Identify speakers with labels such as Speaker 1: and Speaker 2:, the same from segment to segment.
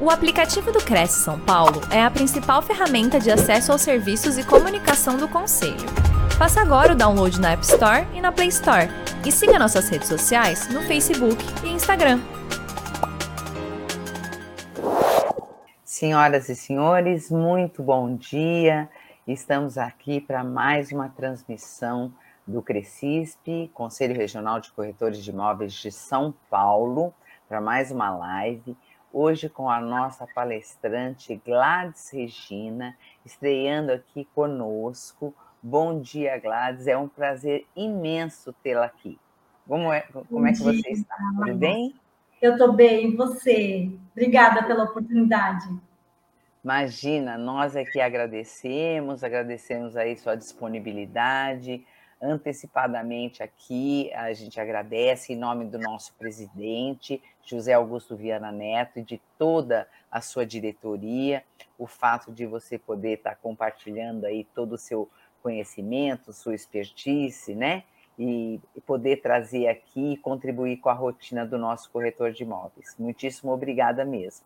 Speaker 1: O aplicativo do Cresce São Paulo é a principal ferramenta de acesso aos serviços e comunicação do Conselho. Faça agora o download na App Store e na Play Store. E siga nossas redes sociais no Facebook e Instagram.
Speaker 2: Senhoras e senhores, muito bom dia. Estamos aqui para mais uma transmissão do Crescisp, Conselho Regional de Corretores de Imóveis de São Paulo, para mais uma live hoje com a nossa palestrante Gladys Regina, estreando aqui conosco. Bom dia, Gladys, é um prazer imenso tê-la aqui. Como é, como é que dia, você está? Tudo bem?
Speaker 3: Eu estou bem, e você? Obrigada pela oportunidade.
Speaker 2: Imagina, nós que agradecemos, agradecemos aí sua disponibilidade, antecipadamente aqui. A gente agradece em nome do nosso presidente, José Augusto Viana Neto, e de toda a sua diretoria, o fato de você poder estar compartilhando aí todo o seu conhecimento, sua expertise, né? E poder trazer aqui e contribuir com a rotina do nosso corretor de imóveis. Muitíssimo obrigada mesmo.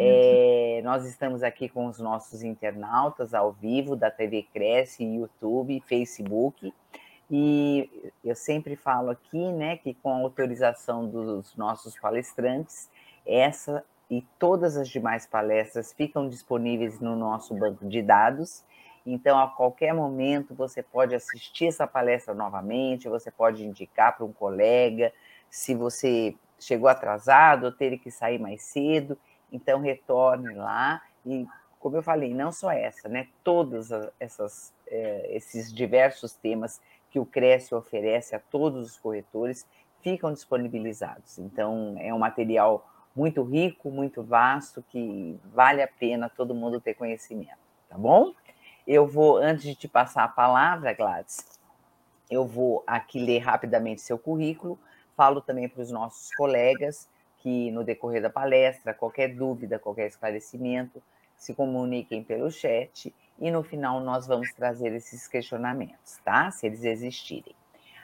Speaker 2: É, nós estamos aqui com os nossos internautas ao vivo da TV Cresce, YouTube, Facebook. E eu sempre falo aqui, né, que com a autorização dos nossos palestrantes, essa e todas as demais palestras ficam disponíveis no nosso banco de dados. Então, a qualquer momento, você pode assistir essa palestra novamente, você pode indicar para um colega, se você chegou atrasado ou teve que sair mais cedo, então, retorne lá e, como eu falei, não só essa, né? Todos essas, é, esses diversos temas que o Cresce oferece a todos os corretores ficam disponibilizados. Então, é um material muito rico, muito vasto, que vale a pena todo mundo ter conhecimento, tá bom? Eu vou, antes de te passar a palavra, Gladys, eu vou aqui ler rapidamente seu currículo, falo também para os nossos colegas que no decorrer da palestra, qualquer dúvida, qualquer esclarecimento, se comuniquem pelo chat e no final nós vamos trazer esses questionamentos, tá? Se eles existirem.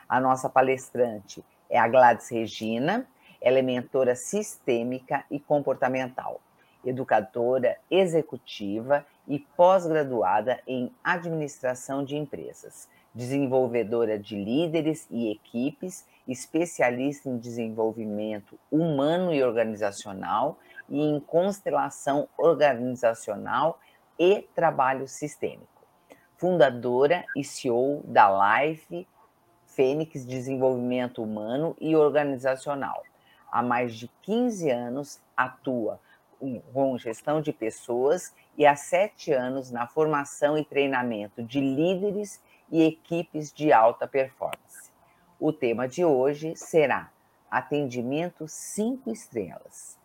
Speaker 2: A nossa palestrante é a Gladys Regina, ela é mentora sistêmica e comportamental, educadora executiva e pós-graduada em administração de empresas, desenvolvedora de líderes e equipes especialista em desenvolvimento humano e organizacional e em constelação organizacional e trabalho sistêmico. Fundadora e CEO da Life Fênix Desenvolvimento Humano e Organizacional. Há mais de 15 anos atua com gestão de pessoas e há sete anos na formação e treinamento de líderes e equipes de alta performance. O tema de hoje será Atendimento 5 estrelas.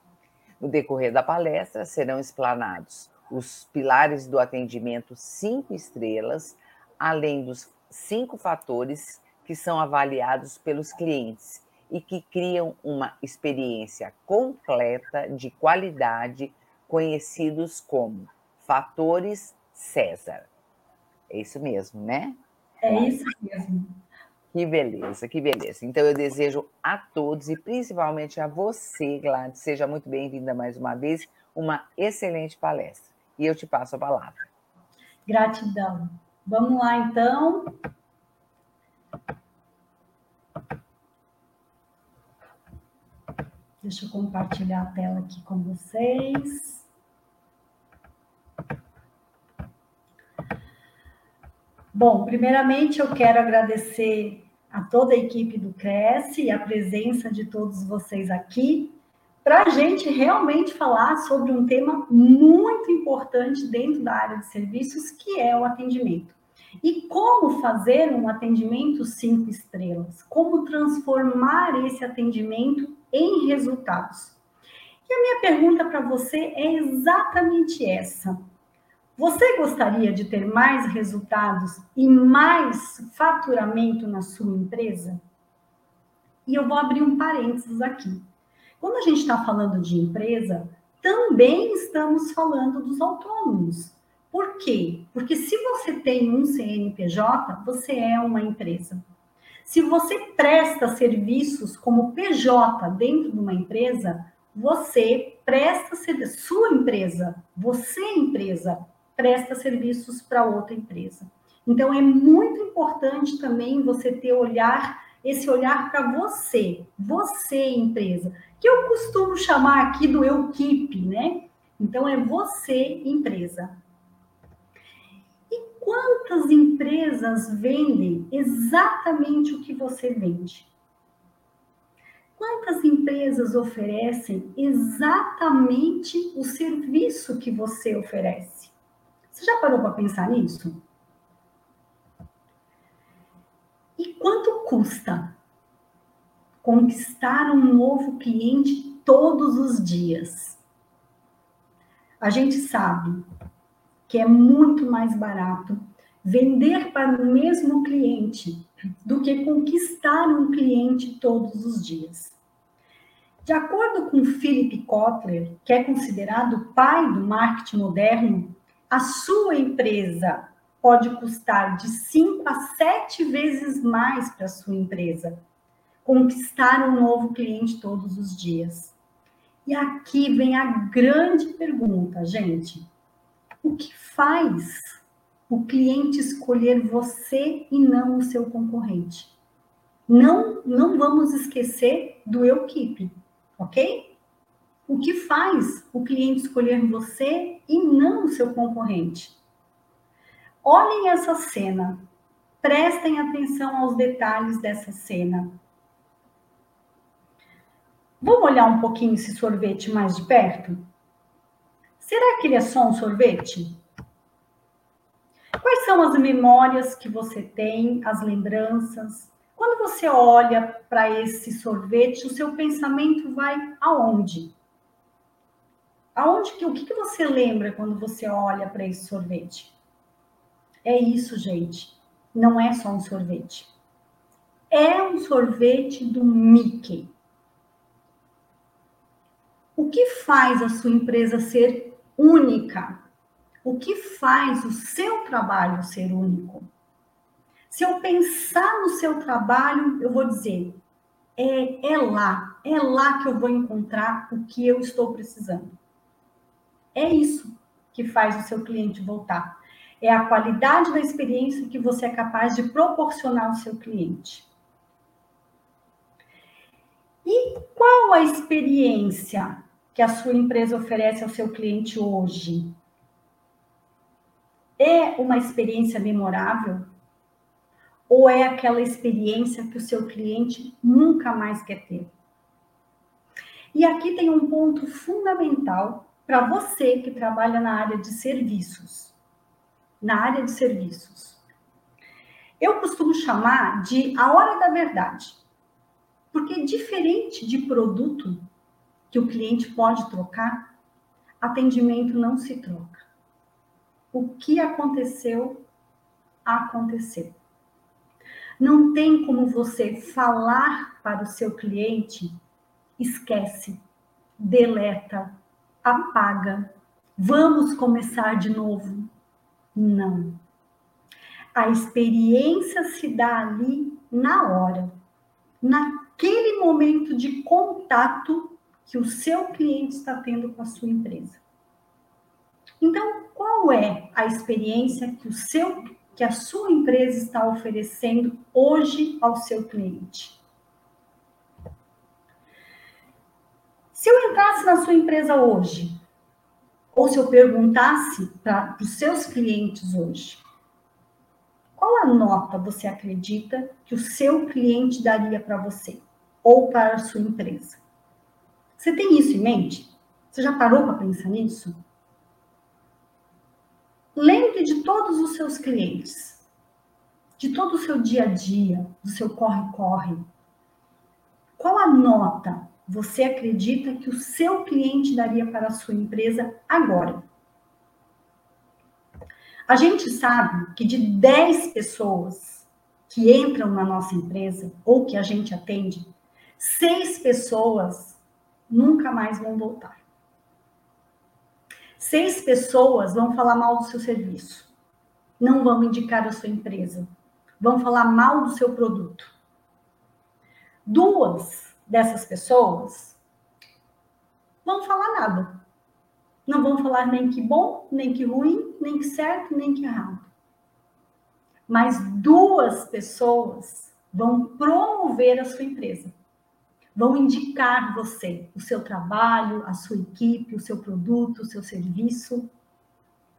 Speaker 2: No decorrer da palestra serão explanados os pilares do atendimento 5 estrelas, além dos cinco fatores que são avaliados pelos clientes e que criam uma experiência completa de qualidade, conhecidos como fatores César. É isso mesmo, né?
Speaker 3: É isso mesmo.
Speaker 2: Que beleza, que beleza. Então eu desejo a todos e principalmente a você, Gladys, seja muito bem-vinda mais uma vez, uma excelente palestra. E eu te passo a palavra.
Speaker 3: Gratidão. Vamos lá então. Deixa eu compartilhar a tela aqui com vocês. Bom, primeiramente eu quero agradecer a toda a equipe do Cresce e a presença de todos vocês aqui para a gente realmente falar sobre um tema muito importante dentro da área de serviços, que é o atendimento. E como fazer um atendimento cinco estrelas? Como transformar esse atendimento em resultados? E a minha pergunta para você é exatamente essa. Você gostaria de ter mais resultados e mais faturamento na sua empresa? E eu vou abrir um parênteses aqui. Quando a gente está falando de empresa, também estamos falando dos autônomos. Por quê? Porque se você tem um CNPJ, você é uma empresa. Se você presta serviços como PJ dentro de uma empresa, você presta sua empresa, você empresa, presta serviços para outra empresa. Então é muito importante também você ter olhar esse olhar para você, você empresa, que eu costumo chamar aqui do eu keep, né? Então é você empresa. E quantas empresas vendem exatamente o que você vende? Quantas empresas oferecem exatamente o serviço que você oferece? Você já parou para pensar nisso? E quanto custa conquistar um novo cliente todos os dias? A gente sabe que é muito mais barato vender para o mesmo cliente do que conquistar um cliente todos os dias. De acordo com Philip Kotler, que é considerado o pai do marketing moderno, a sua empresa pode custar de 5 a 7 vezes mais para a sua empresa conquistar um novo cliente todos os dias. E aqui vem a grande pergunta, gente. O que faz o cliente escolher você e não o seu concorrente. Não, não vamos esquecer do eu keep, ok? O que faz o cliente escolher você e não o seu concorrente? Olhem essa cena. Prestem atenção aos detalhes dessa cena. Vamos olhar um pouquinho esse sorvete mais de perto? Será que ele é só um sorvete? Quais são as memórias que você tem, as lembranças? Quando você olha para esse sorvete, o seu pensamento vai aonde? Aonde que o que, que você lembra quando você olha para esse sorvete? É isso, gente. Não é só um sorvete. É um sorvete do Mickey. O que faz a sua empresa ser única? o que faz o seu trabalho ser único. Se eu pensar no seu trabalho, eu vou dizer, é, é lá, é lá que eu vou encontrar o que eu estou precisando. É isso que faz o seu cliente voltar. É a qualidade da experiência que você é capaz de proporcionar ao seu cliente. E qual a experiência que a sua empresa oferece ao seu cliente hoje? é uma experiência memorável? Ou é aquela experiência que o seu cliente nunca mais quer ter? E aqui tem um ponto fundamental para você que trabalha na área de serviços. Na área de serviços. Eu costumo chamar de a hora da verdade. Porque diferente de produto que o cliente pode trocar, atendimento não se troca o que aconteceu, aconteceu. Não tem como você falar para o seu cliente, esquece, deleta, apaga, vamos começar de novo. Não. A experiência se dá ali na hora, naquele momento de contato que o seu cliente está tendo com a sua empresa. Então, qual é a experiência que o seu que a sua empresa está oferecendo hoje ao seu cliente? Se eu entrasse na sua empresa hoje, ou se eu perguntasse para os seus clientes hoje, qual a nota você acredita que o seu cliente daria para você ou para a sua empresa? Você tem isso em mente? Você já parou para pensar nisso? Lembre de todos os seus clientes, de todo o seu dia a dia, do seu corre-corre. Qual a nota você acredita que o seu cliente daria para a sua empresa agora? A gente sabe que de 10 pessoas que entram na nossa empresa ou que a gente atende, seis pessoas nunca mais vão voltar. Seis pessoas vão falar mal do seu serviço, não vão indicar a sua empresa, vão falar mal do seu produto. Duas dessas pessoas vão falar nada. Não vão falar nem que bom, nem que ruim, nem que certo, nem que errado. Mas duas pessoas vão promover a sua empresa. Vão indicar você, o seu trabalho, a sua equipe, o seu produto, o seu serviço.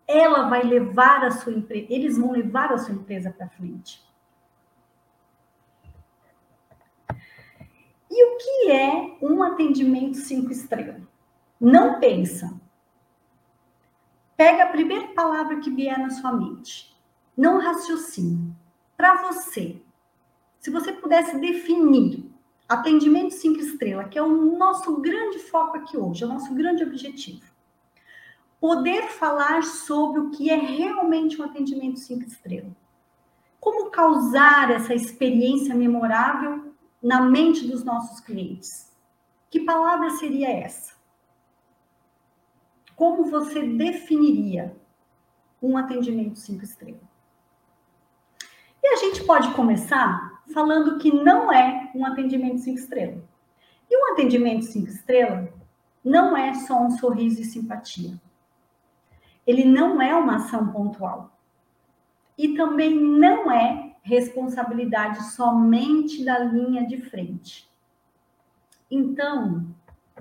Speaker 3: Ela vai levar a sua empresa, eles vão levar a sua empresa para frente. E o que é um atendimento cinco estrelas? Não pensa. Pega a primeira palavra que vier na sua mente. Não raciocina. Para você, se você pudesse definir atendimento cinco estrelas, que é o nosso grande foco aqui hoje, é o nosso grande objetivo. Poder falar sobre o que é realmente um atendimento cinco estrelas. Como causar essa experiência memorável na mente dos nossos clientes. Que palavra seria essa? Como você definiria um atendimento cinco estrelas? E a gente pode começar falando que não é um atendimento cinco estrelas. E um atendimento cinco estrelas não é só um sorriso e simpatia. Ele não é uma ação pontual. E também não é responsabilidade somente da linha de frente. Então,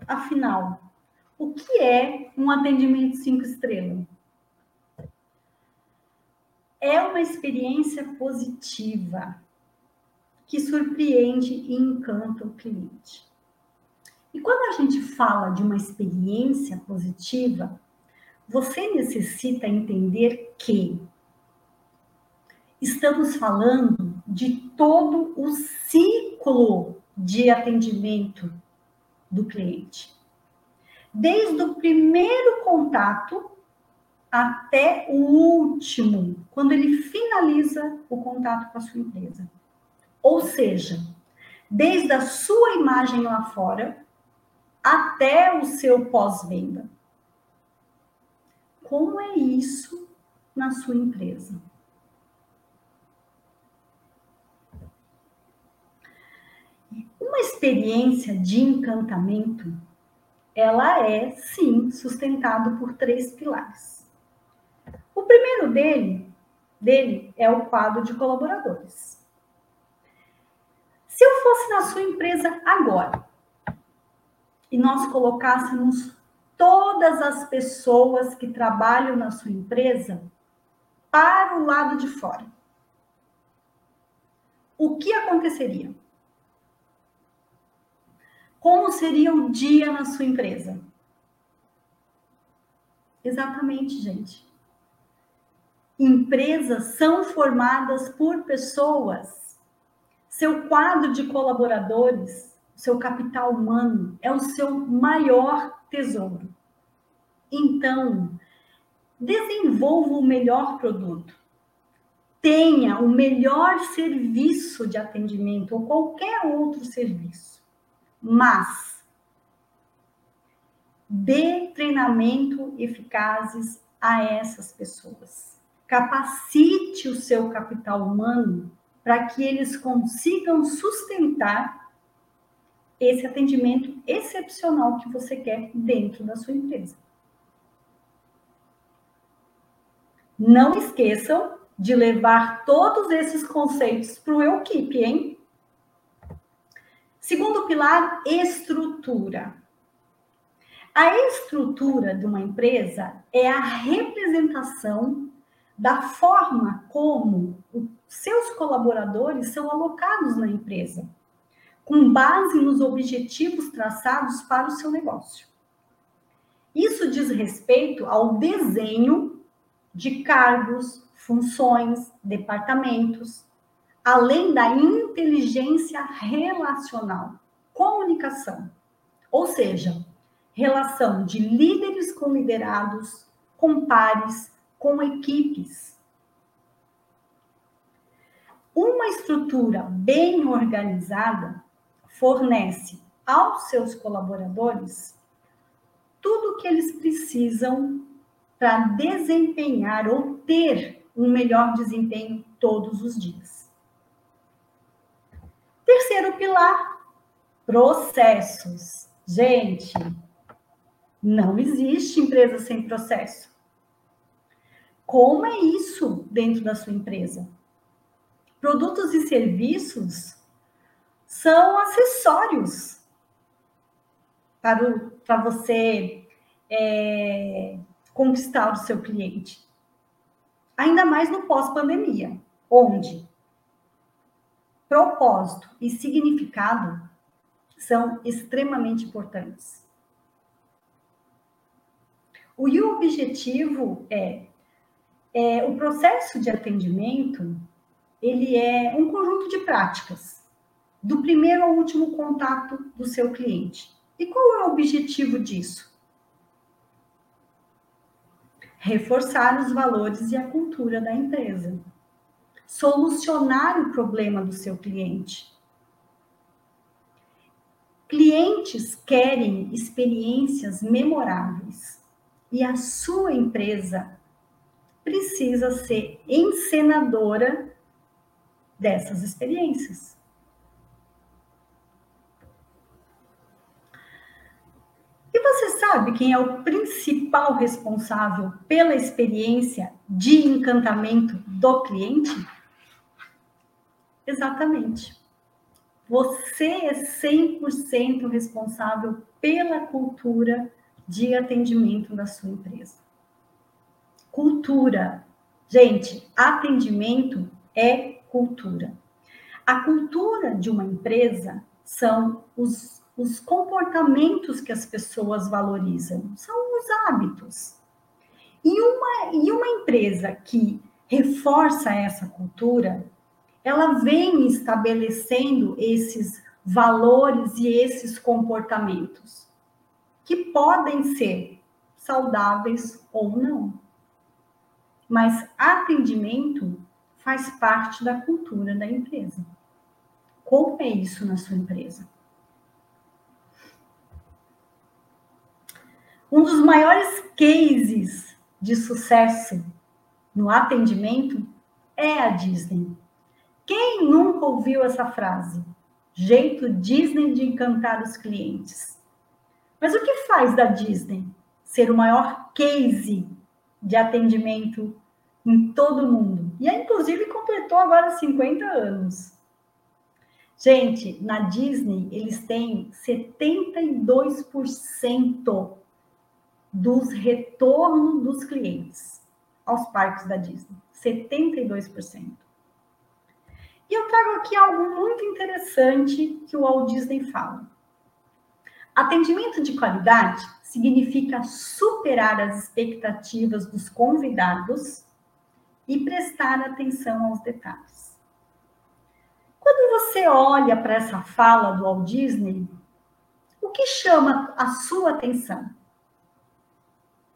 Speaker 3: afinal, o que é um atendimento cinco estrelas? É uma experiência positiva que surpreende e encanta o cliente. E quando a gente fala de uma experiência positiva, você necessita entender que estamos falando de todo o ciclo de atendimento do cliente. Desde o primeiro contato até o último, quando ele finaliza o contato com a sua empresa. Ou seja, desde a sua imagem lá fora até o seu pós-venda. Como é isso na sua empresa? Uma experiência de encantamento, ela é sim sustentada por três pilares. O primeiro dele, dele é o quadro de colaboradores. Se eu fosse na sua empresa agora e nós colocássemos todas as pessoas que trabalham na sua empresa para o lado de fora, o que aconteceria? Como seria o dia na sua empresa? Exatamente, gente. Empresas são formadas por pessoas. Seu quadro de colaboradores, seu capital humano, é o seu maior tesouro. Então, desenvolva o melhor produto. Tenha o melhor serviço de atendimento ou qualquer outro serviço mas dê treinamento eficazes a essas pessoas. Capacite o seu capital humano para que eles consigam sustentar esse atendimento excepcional que você quer dentro da sua empresa. Não esqueçam de levar todos esses conceitos para o Equipe, hein? Segundo pilar, estrutura. A estrutura de uma empresa é a representação da forma como seus colaboradores são alocados na empresa, com base nos objetivos traçados para o seu negócio. Isso diz respeito ao desenho de cargos, funções, departamentos, além da inteligência relacional, comunicação, ou seja, relação de líderes com liderados, com pares, com equipes. Uma estrutura bem organizada fornece aos seus colaboradores tudo o que eles precisam para desempenhar ou ter um melhor desempenho todos os dias. Terceiro pilar, processos. Gente, Não existe empresa sem processo. Como é isso dentro da sua empresa? Produtos e serviços são acessórios para, para você é, conquistar o seu cliente. Ainda mais no pós-pandemia, onde propósito e significado são extremamente importantes. O e o objetivo é, é o processo de atendimento, ele é um conjunto de práticas, do primeiro ao último contato do seu cliente. E qual é o objetivo disso? Reforçar os valores e a cultura da empresa. Solucionar o problema do seu cliente. Clientes querem experiências memoráveis e a sua empresa precisa ser encenadora dessas experiências. E você sabe quem é o principal responsável pela experiência de encantamento do cliente? Exatamente. Você é 100% responsável pela cultura de atendimento da sua empresa. Cultura. Gente, atendimento é cultura. A cultura de uma empresa são os, os comportamentos que as pessoas valorizam, são os hábitos. E uma, e uma empresa que reforça essa cultura, ela vem estabelecendo esses valores e esses comportamentos que podem ser saudáveis ou não. Mas atendimento faz parte da cultura da empresa. Como é isso na sua empresa? Um dos maiores cases de sucesso no atendimento é a Disney. Quem nunca ouviu essa frase? Jeito Disney de encantar os clientes. Mas o que faz da Disney ser o maior case de atendimento em todo o mundo? E inclusive completou agora 50 anos. Gente, na Disney eles têm 72% dos retornos dos clientes aos parques da Disney. 72%. E eu trago aqui algo muito interessante que o Walt Disney fala. Atendimento de qualidade significa superar as expectativas dos convidados e prestar atenção aos detalhes. Quando você olha para essa fala do Walt Disney, o que chama a sua atenção?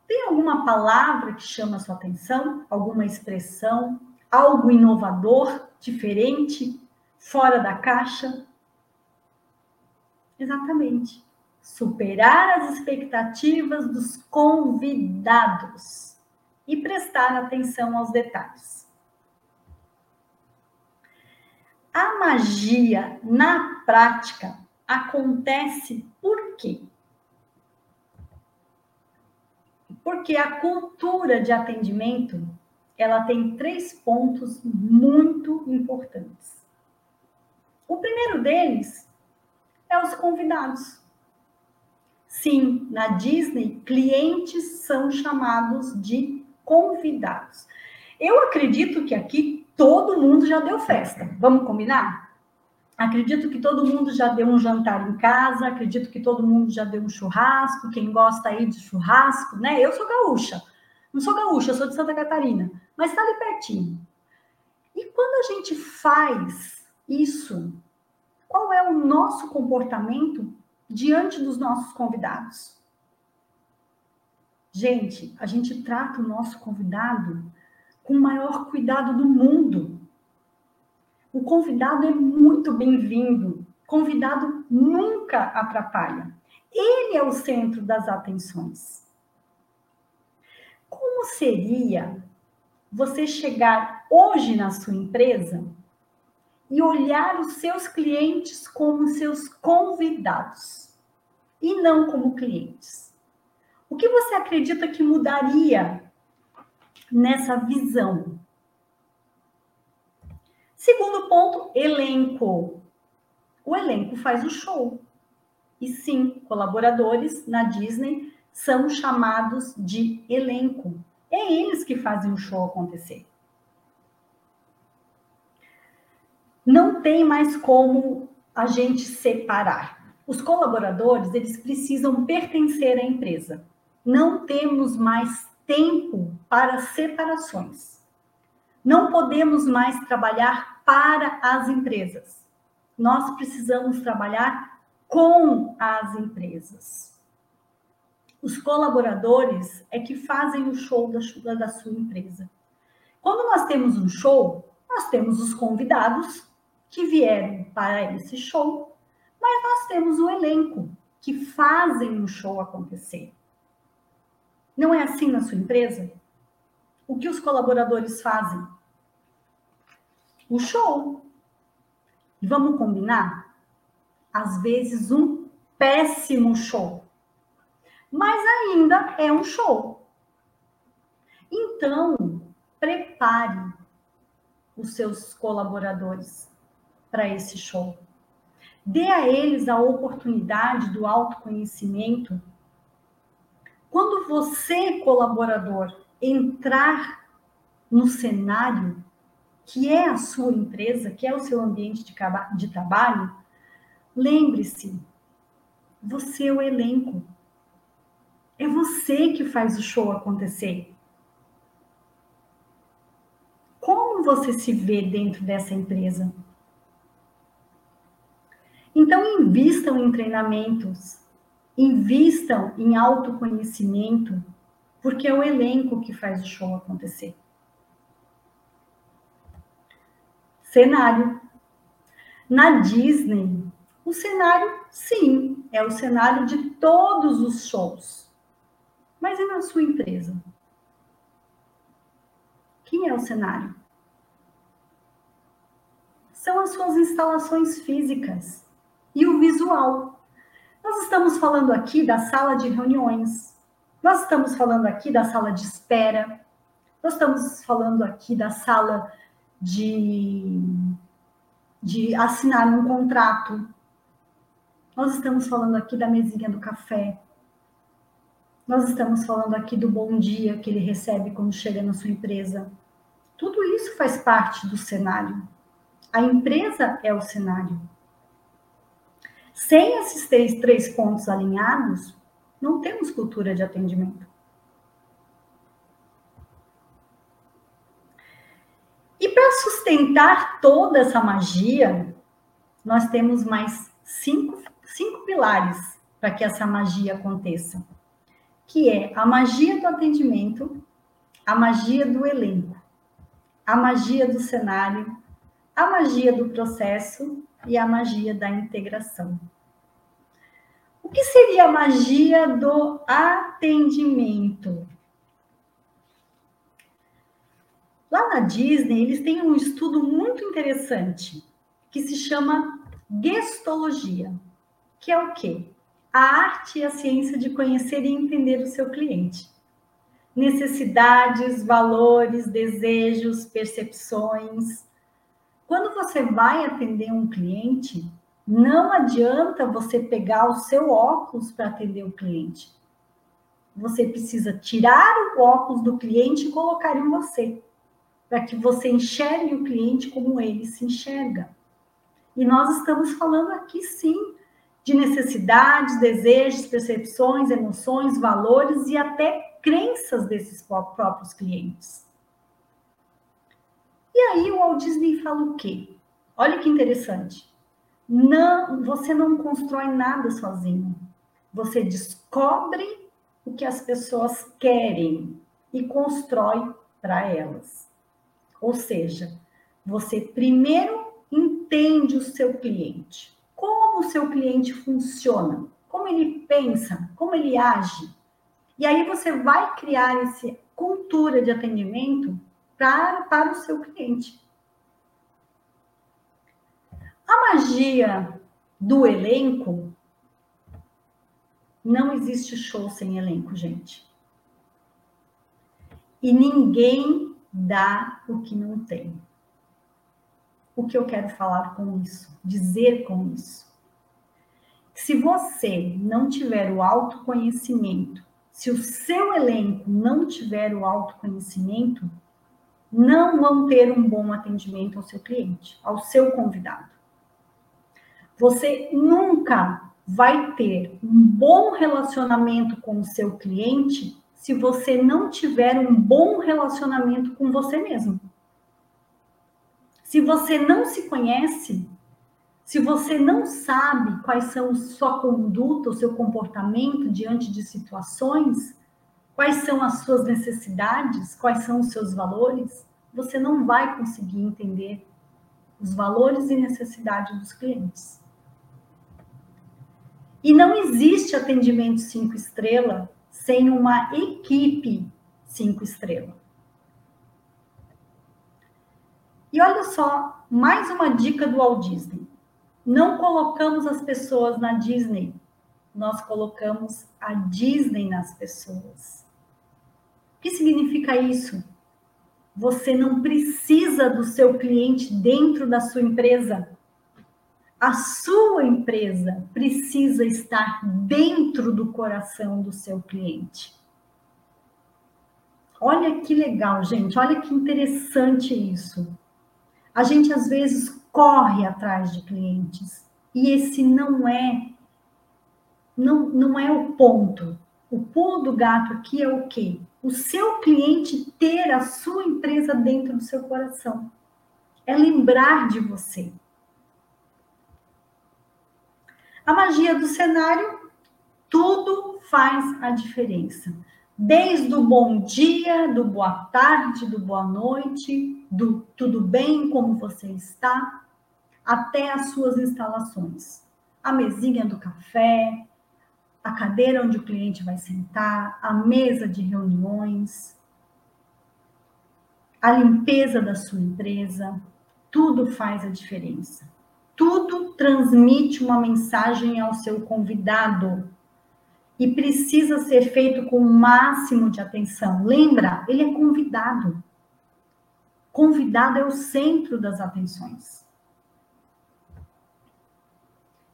Speaker 3: Tem alguma palavra que chama a sua atenção? Alguma expressão? Algo inovador? diferente, fora da caixa? Exatamente. Superar as expectativas dos convidados e prestar atenção aos detalhes. A magia na prática acontece por quê? Porque a cultura de atendimento ela tem três pontos muito importantes. O primeiro deles é os convidados. Sim, na Disney, clientes são chamados de convidados. Eu acredito que aqui todo mundo já deu festa. Vamos combinar? Acredito que todo mundo já deu um jantar em casa, acredito que todo mundo já deu um churrasco, quem gosta aí de churrasco, né? Eu sou gaúcha. Não sou gaúcha, eu sou de Santa Catarina, mas está ali pertinho. E quando a gente faz isso, qual é o nosso comportamento diante dos nossos convidados? Gente, a gente trata o nosso convidado com o maior cuidado do mundo. O convidado é muito bem-vindo. Convidado nunca atrapalha. Ele é o centro das atenções. Como seria você chegar hoje na sua empresa e olhar os seus clientes como seus convidados e não como clientes? O que você acredita que mudaria nessa visão? Segundo ponto, elenco. O elenco faz o show. E sim, colaboradores na Disney são chamados de elenco. É eles que fazem o show acontecer. Não tem mais como a gente separar. Os colaboradores, eles precisam pertencer à empresa. Não temos mais tempo para separações. Não podemos mais trabalhar para as empresas. Nós precisamos trabalhar com as empresas. Os colaboradores é que fazem o show da, da sua empresa. Quando nós temos um show, nós temos os convidados que vieram para esse show, mas nós temos o elenco que fazem o show acontecer. Não é assim na sua empresa? O que os colaboradores fazem? O show. E vamos combinar? Às vezes um péssimo show. Mas ainda é um show. Então, prepare os seus colaboradores para esse show. Dê a eles a oportunidade do autoconhecimento quando você, colaborador, entrar no cenário que é a sua empresa, que é o seu ambiente de, trabalho, lembre-se, você é o elenco. É você que faz o show acontecer. Como você se vê dentro dessa empresa? Então, invistam em treinamentos, Invistam em autoconhecimento, porque é o elenco que faz o show acontecer. Cenário. Na Disney, o cenário, sim, é o cenário de todos os shows. Mas e na sua empresa? Quem é o cenário? São as suas instalações físicas e o visual. Nós estamos falando aqui da sala de reuniões, nós estamos falando aqui da sala de espera, nós estamos falando aqui da sala de, de assinar um contrato, nós estamos falando aqui da mesinha do café, nós estamos falando aqui do bom dia que ele recebe quando chega na sua empresa. Tudo isso faz parte do cenário. A empresa é o cenário. Sem esses três, três pontos alinhados, não temos cultura de atendimento. E para sustentar toda essa magia, nós temos mais cinco, cinco pilares para que essa magia aconteça, que é a magia do atendimento, a magia do elenco, a magia do cenário, a magia do processo e a magia da integração. O que seria a magia do atendimento? Lá na Disney, eles têm um estudo muito interessante que se chama gestologia, que é o quê? A arte e a ciência de conhecer e entender o seu cliente. Necessidades, valores, desejos, percepções, quando você vai atender um cliente, não adianta você pegar o seu óculos para atender o cliente. Você precisa tirar o óculos do cliente e colocar em você, para que você enxergue o cliente como ele se enxerga. E nós estamos falando aqui sim de necessidades, desejos, percepções, emoções, valores e até crenças desses próprios clientes. E aí o Walt Disney fala o quê? Olha que interessante. Não, você não constrói nada sozinho. Você descobre o que as pessoas querem e constrói para elas. Ou seja, você primeiro entende o seu cliente, como o seu cliente funciona, como ele pensa, como ele age. E aí você vai criar essa cultura de atendimento para, para o seu cliente. A magia do elenco Não existe show sem elenco, gente. E ninguém dá o que não tem. O que eu quero falar com isso? Dizer com isso? Se você não tiver o autoconhecimento, se o seu elenco não tiver o autoconhecimento, não vão ter um bom atendimento ao seu cliente, ao seu convidado. Você nunca vai ter um bom relacionamento com o seu cliente se você não tiver um bom relacionamento com você mesmo. Se você não se conhece, se você não sabe quais são sua conduta, o seu comportamento diante de situações, quais são as suas necessidades, quais são os seus valores, você não vai conseguir entender os valores e necessidades dos clientes. E não existe atendimento cinco estrelas sem uma equipe cinco estrelas. E olha só, mais uma dica do Walt Disney. Não colocamos as pessoas na Disney, nós colocamos a Disney nas pessoas. O que significa isso? Você não precisa do seu cliente dentro da sua empresa. A sua empresa precisa estar dentro do coração do seu cliente. Olha que legal, gente. Olha que interessante isso. A gente às vezes corre atrás de clientes e esse não é não, não é o ponto. O pulo do gato aqui é o quê? o seu cliente ter a sua empresa dentro do seu coração. É lembrar de você. A magia do cenário, tudo faz a diferença. Desde o bom dia, do boa tarde, do boa noite, do tudo bem, como você está, até as suas instalações. A mesinha do café, a cadeira onde o cliente vai sentar, a mesa de reuniões, a limpeza da sua empresa, tudo faz a diferença. Tudo transmite uma mensagem ao seu convidado e precisa ser feito com o máximo de atenção. Lembra, ele é convidado. Convidado é o centro das atenções.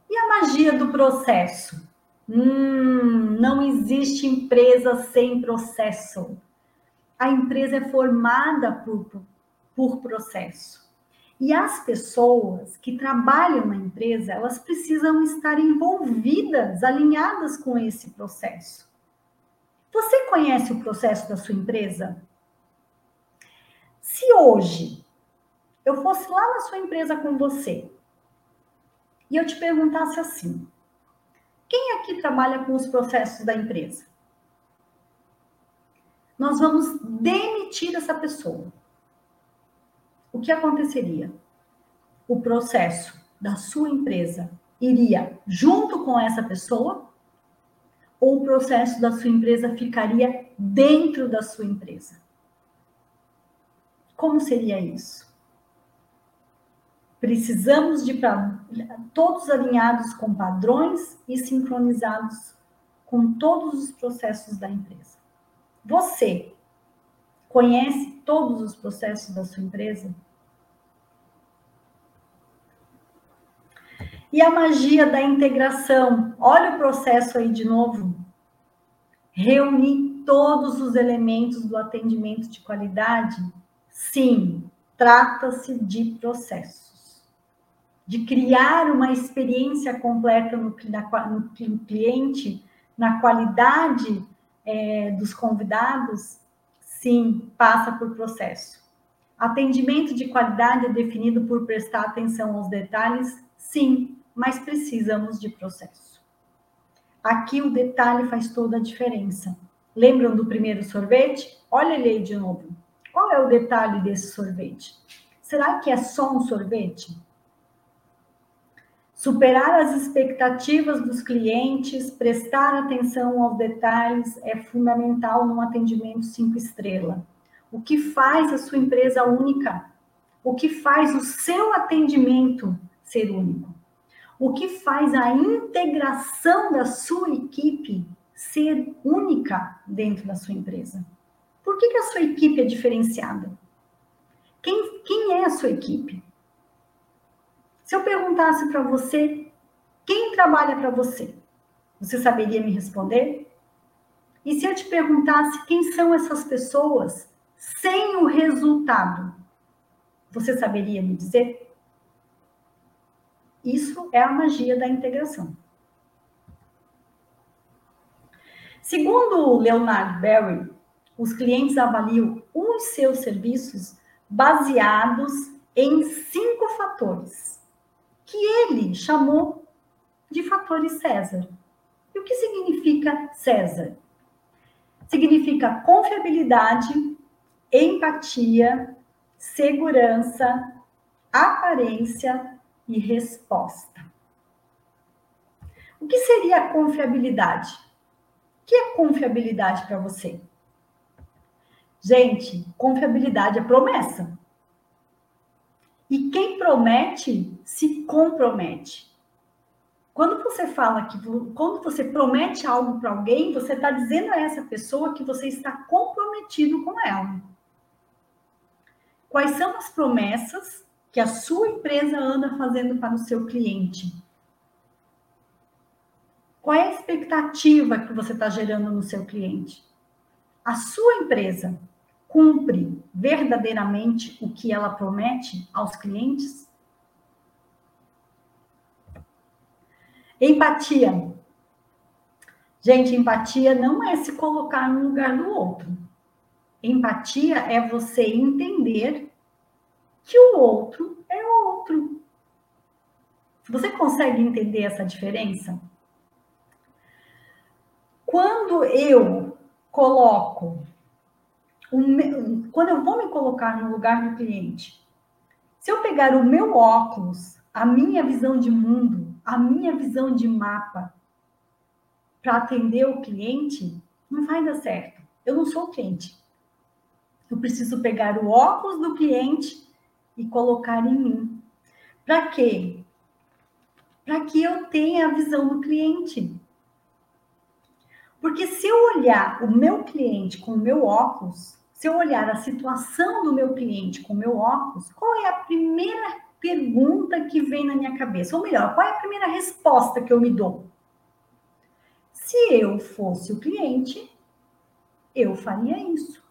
Speaker 3: E a magia do processo? Hum, não existe empresa sem processo. A empresa é formada por, por processo. E as pessoas que trabalham na empresa, elas precisam estar envolvidas, alinhadas com esse processo. Você conhece o processo da sua empresa? Se hoje eu fosse lá na sua empresa com você e eu te perguntasse assim: quem aqui trabalha com os processos da empresa? Nós vamos demitir essa pessoa. O que aconteceria? O processo da sua empresa iria junto com essa pessoa ou o processo da sua empresa ficaria dentro da sua empresa? Como seria isso? Precisamos de todos alinhados com padrões e sincronizados com todos os processos da empresa. Você conhece todos os processos da sua empresa? E a magia da integração. Olha o processo aí de novo. Reunir todos os elementos do atendimento de qualidade? Sim, trata-se de processo de criar uma experiência completa no, na, no cliente, na qualidade é, dos convidados, sim, passa por processo. Atendimento de qualidade é definido por prestar atenção aos detalhes, sim, mas precisamos de processo. Aqui o detalhe faz toda a diferença. Lembram do primeiro sorvete? Olha ele aí de novo. Qual é o detalhe desse sorvete? Será que é só um sorvete? Superar as expectativas dos clientes, prestar atenção aos detalhes é fundamental num atendimento cinco estrelas. O que faz a sua empresa única? O que faz o seu atendimento ser único? o que faz a integração da sua equipe ser única dentro da sua empresa. Por que, que a sua equipe é diferenciada? Quem, quem é a sua equipe? Se eu perguntasse para você quem trabalha para você, você saberia me responder? E se eu te perguntasse quem são essas pessoas sem o resultado, você saberia me dizer? Isso é a magia da integração. Segundo Leonard Berry, os clientes avaliam os seus serviços baseados em cinco fatores, que ele chamou de fatores César. E o que significa César? Significa confiabilidade, empatia, segurança, aparência e resposta. O que seria confiabilidade? O que é confiabilidade para você? Gente, confiabilidade é promessa. E quem promete se compromete. Quando você fala que quando você promete algo para alguém, você está dizendo a essa pessoa que você está comprometido com ela. Quais são as promessas que a sua empresa anda fazendo para o seu cliente? Qual é a expectativa que você está gerando no seu cliente? A sua empresa cumpre verdadeiramente o que ela promete aos clientes? Empatia. Gente, empatia não é se colocar no lugar do outro. Empatia é você entender que o outro é outro. Você consegue entender essa diferença? Quando eu coloco quando eu vou me colocar no lugar do cliente, se eu pegar o meu óculos, a minha visão de mundo, a minha visão de mapa, para atender o cliente, não vai dar certo. Eu não sou o cliente. Eu preciso pegar o óculos do cliente e colocar em mim. Para quê? Para que eu tenha a visão do cliente. Porque se eu olhar o meu cliente com o meu óculos, se eu olhar a situação do meu cliente com meu óculos, qual é a primeira pergunta que vem na minha cabeça? Ou melhor, qual é a primeira resposta que eu me dou? Se eu fosse o cliente, eu faria isso.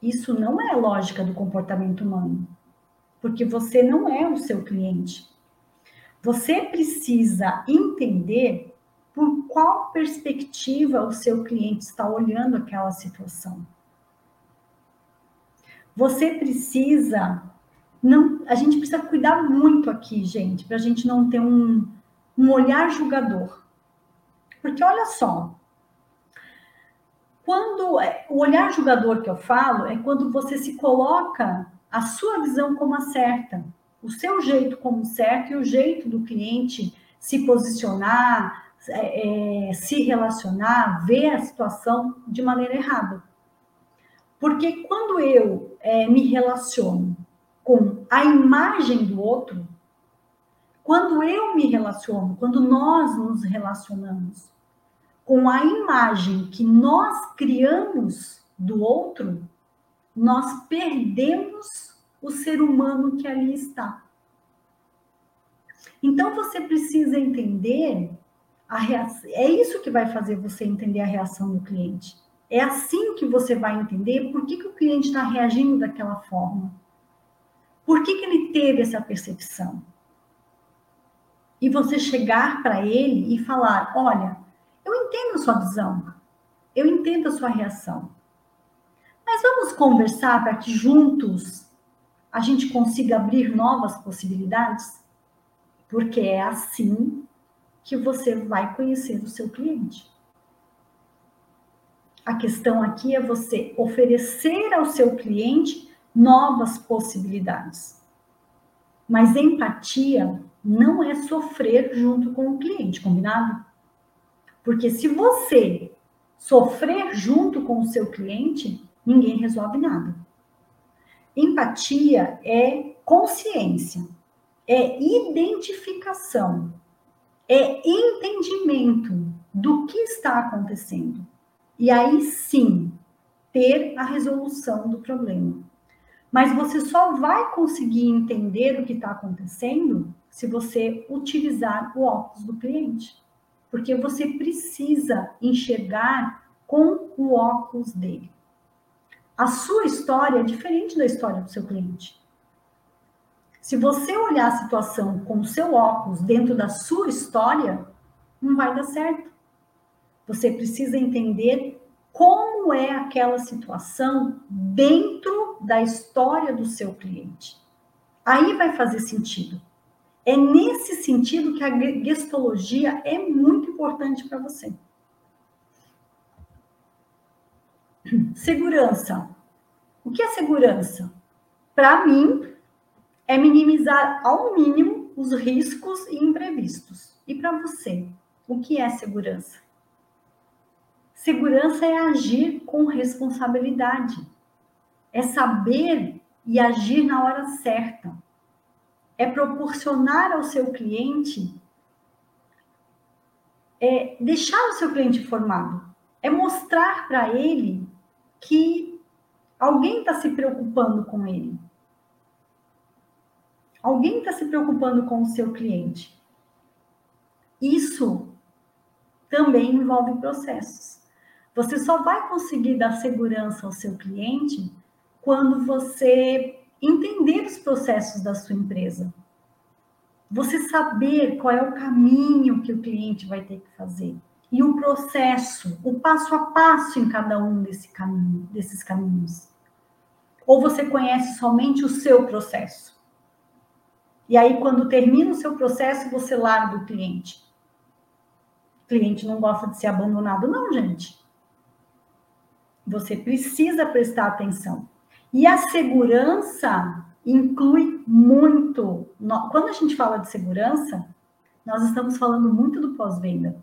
Speaker 3: Isso não é lógica do comportamento humano, porque você não é o seu cliente. Você precisa entender por qual perspectiva o seu cliente está olhando aquela situação. Você precisa não, a gente precisa cuidar muito aqui, gente, para a gente não ter um, um olhar julgador. Porque olha só, quando é, o olhar julgador que eu falo é quando você se coloca a sua visão como a certa, o seu jeito como certo e o jeito do cliente se posicionar, é, é, se relacionar, ver a situação de maneira errada. Porque quando eu é, me relaciono com a imagem do outro, quando eu me relaciono, quando nós nos relacionamos com a imagem que nós criamos do outro, nós perdemos o ser humano que ali está. Então você precisa entender reação, é isso que vai fazer você entender a reação do cliente. É assim que você vai entender por que, que o cliente está reagindo daquela forma. Por que, que ele teve essa percepção? E você chegar para ele e falar: olha, eu entendo a sua visão, eu entendo a sua reação, mas vamos conversar para que juntos a gente consiga abrir novas possibilidades? Porque é assim que você vai conhecer o seu cliente. A questão aqui é você oferecer ao seu cliente novas possibilidades. Mas empatia não é sofrer junto com o cliente, combinado? Porque se você sofrer junto com o seu cliente, ninguém resolve nada. Empatia é consciência. é identificação, é entendimento do que está acontecendo. E aí sim, ter a resolução do problema. Mas você só vai conseguir entender o que está acontecendo se você utilizar o óculos do cliente. Porque você precisa enxergar com o óculos dele. A sua história é diferente da história do seu cliente. Se você olhar a situação com o seu óculos dentro da sua história, não vai dar certo. Você precisa entender como é aquela situação dentro da história do seu cliente. Aí vai fazer sentido. É nesse sentido que a gestologia é muito importante para você. Segurança. O que é segurança? Para mim, é minimizar ao mínimo os riscos e imprevistos. E para você, o que é segurança? Segurança é agir com responsabilidade. É saber e agir na hora certa. É proporcionar ao seu cliente, é deixar o seu cliente informado, é mostrar para ele que alguém está se preocupando com ele. Alguém está se preocupando com o seu cliente. Isso também envolve processos. Você só vai conseguir dar segurança ao seu cliente quando você entender os processos da sua empresa. Você saber qual é o caminho que o cliente vai ter que fazer e o processo, o passo a passo em cada um desse caminho, desses caminhos. Ou você conhece somente o seu processo. E aí, quando termina o seu processo, você larga o cliente. O cliente não gosta de ser abandonado, não, gente. Você precisa prestar atenção. E a segurança inclui muito. Quando a gente fala de segurança, nós estamos falando muito do pós-venda.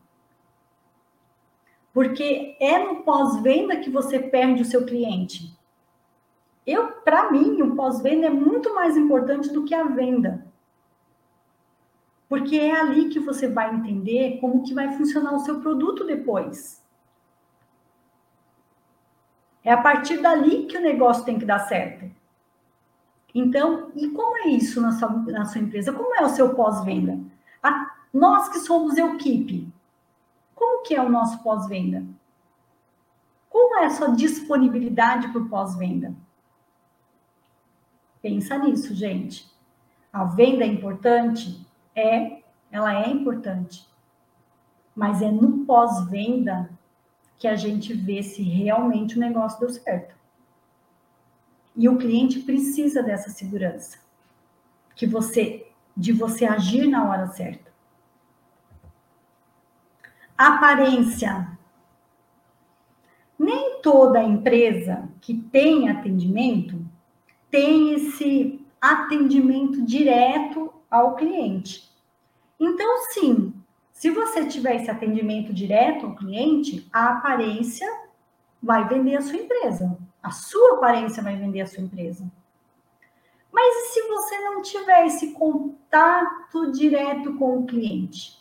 Speaker 3: Porque é no pós-venda que você perde o seu cliente. Eu, para mim, o pós-venda é muito mais importante do que a venda. Porque é ali que você vai entender como que vai funcionar o seu produto depois. É a partir dali que o negócio tem que dar certo. Então, e como é isso na sua, na sua empresa? Como é o seu pós-venda? Nós que somos equipe, como que é o nosso pós-venda? Como é a sua disponibilidade para o pós-venda? Pensa nisso, gente. A venda é importante? É, ela é importante. Mas é no pós-venda que a gente vê se realmente o negócio deu certo. E o cliente precisa dessa segurança, que você de você agir na hora certa. Aparência. Nem toda empresa que tem atendimento tem esse atendimento direto ao cliente. Então, sim, se você tiver esse atendimento direto ao cliente, a aparência vai vender a sua empresa. A sua aparência vai vender a sua empresa. Mas e se você não tiver esse contato direto com o cliente?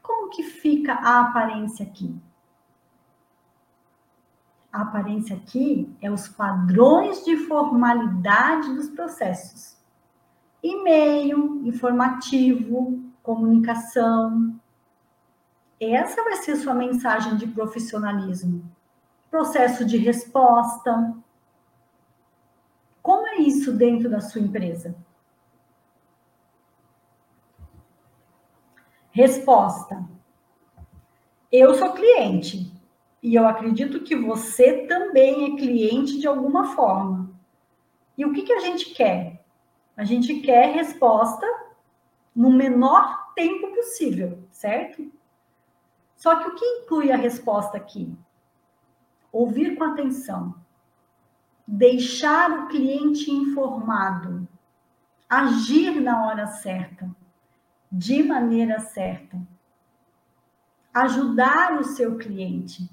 Speaker 3: Como que fica a aparência aqui? A aparência aqui é os padrões de formalidade dos processos. E-mail, informativo, comunicação. Essa vai ser sua mensagem de profissionalismo. Processo de resposta. Como é isso dentro da sua empresa? Resposta. Eu sou cliente e eu acredito que você também é cliente de alguma forma. E o que, que a gente quer? A gente quer resposta no menor tempo possível, certo? Só que o que inclui a resposta aqui? Ouvir com atenção, deixar o cliente informado, agir na hora certa, de maneira certa, ajudar o seu cliente,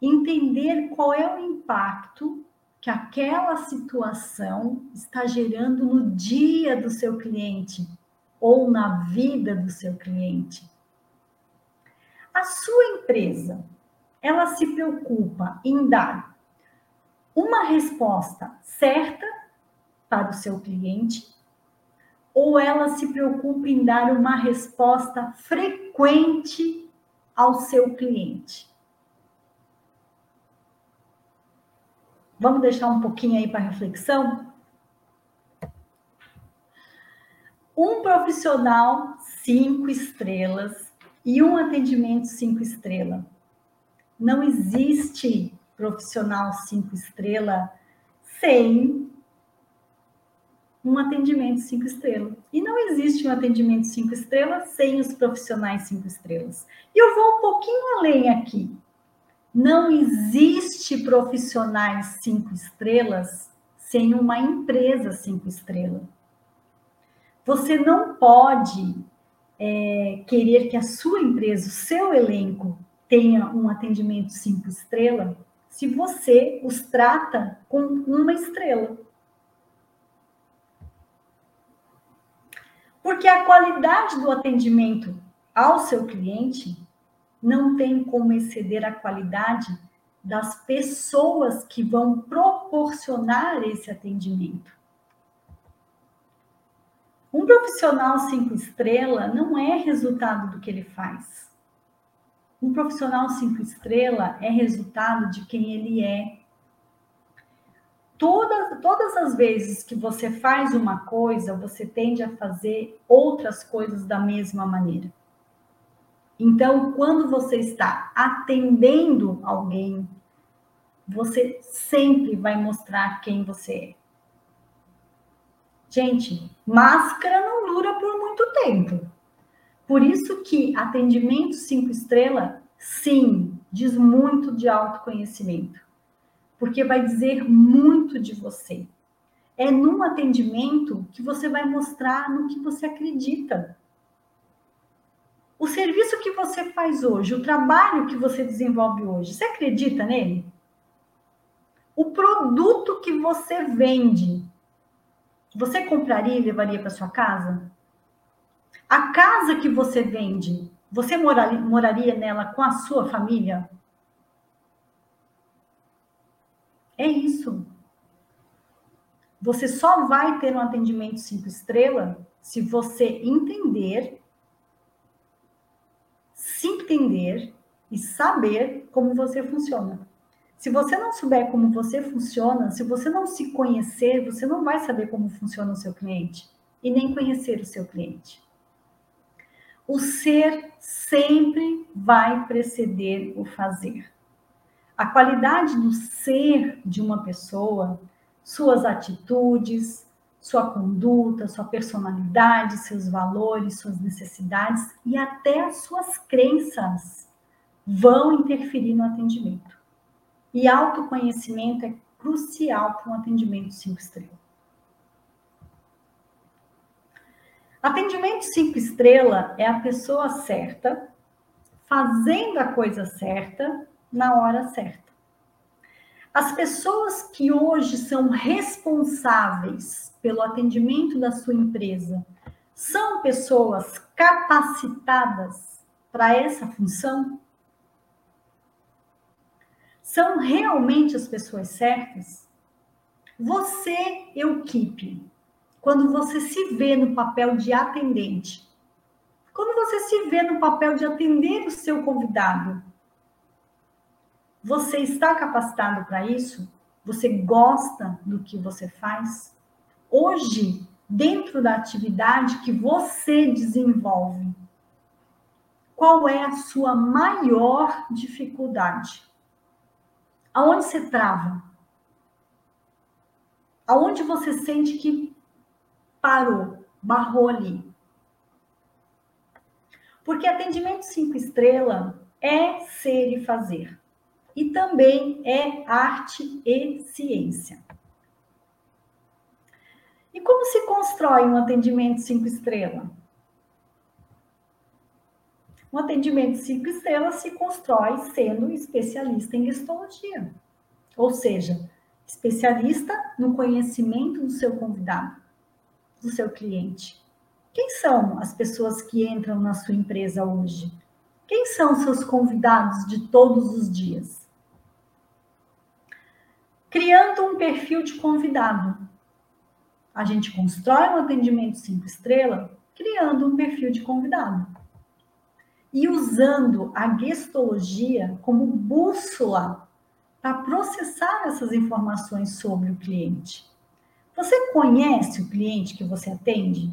Speaker 3: entender qual é o impacto que aquela situação está gerando no dia do seu cliente ou na vida do seu cliente. A sua empresa, ela se preocupa em dar uma resposta certa para o seu cliente ou ela se preocupa em dar uma resposta frequente ao seu cliente? Vamos deixar um pouquinho aí para reflexão? Um profissional cinco estrelas e um atendimento cinco estrelas. Não existe profissional cinco estrelas sem um atendimento cinco estrelas. E não existe um atendimento cinco estrelas sem os profissionais cinco estrelas. E eu vou um pouquinho além aqui. Não existe profissionais cinco estrelas sem uma empresa cinco estrelas. Você não pode é, querer que a sua empresa, o seu elenco, tenha um atendimento cinco estrelas se você os trata com uma estrela. Porque a qualidade do atendimento ao seu cliente não tem como exceder a qualidade das pessoas que vão proporcionar esse atendimento. Um profissional cinco estrelas não é resultado do que ele faz. Um profissional cinco estrelas é resultado de quem ele é. Todas, todas as vezes que você faz uma coisa, você tende a fazer outras coisas da mesma maneira. Então, quando você está atendendo alguém, você sempre vai mostrar quem você é. Gente, máscara não dura por muito tempo. Por isso que atendimento cinco estrelas, sim, diz muito de autoconhecimento. Porque vai dizer muito de você. É num atendimento que você vai mostrar no que você acredita. O serviço que você faz hoje, o trabalho que você desenvolve hoje, você acredita nele? O produto que você vende, você compraria e levaria para sua casa? A casa que você vende, você moraria, moraria nela com a sua família? É isso. Você só vai ter um atendimento cinco estrelas se você entender se entender e saber como você funciona. Se você não souber como você funciona, se você não se conhecer, você não vai saber como funciona o seu cliente e nem conhecer o seu cliente. O ser sempre vai preceder o fazer. A qualidade do ser de uma pessoa, suas atitudes, sua conduta, sua personalidade, seus valores, suas necessidades e até as suas crenças vão interferir no atendimento. E autoconhecimento é crucial para um atendimento cinco estrelas. Atendimento cinco estrelas é a pessoa certa, fazendo a coisa certa na hora certa. As pessoas que hoje são responsáveis pelo atendimento da sua empresa são pessoas capacitadas para essa função? São realmente as pessoas certas? Você, equipe, quando você se vê no papel de atendente, quando você se vê no papel de atender o seu convidado, você está capacitado para isso? Você gosta do que você faz? hoje, dentro da atividade que você desenvolve, qual é a sua maior dificuldade? Aonde você trava? Aonde você sente que parou, barrou ali? Porque atendimento cinco estrelas é ser e fazer. E também é arte e ciência. E como se constrói um atendimento cinco estrelas? Um atendimento cinco estrelas se constrói sendo especialista em histologia. Ou seja, especialista no conhecimento do seu convidado, do seu cliente. Quem são as pessoas que entram na sua empresa hoje? Quem são seus convidados de todos os dias? Criando um perfil de convidado. A gente constrói um atendimento cinco estrelas criando um perfil de convidado. E usando a gestologia como bússola para processar essas informações sobre o cliente. Você conhece o cliente que você atende?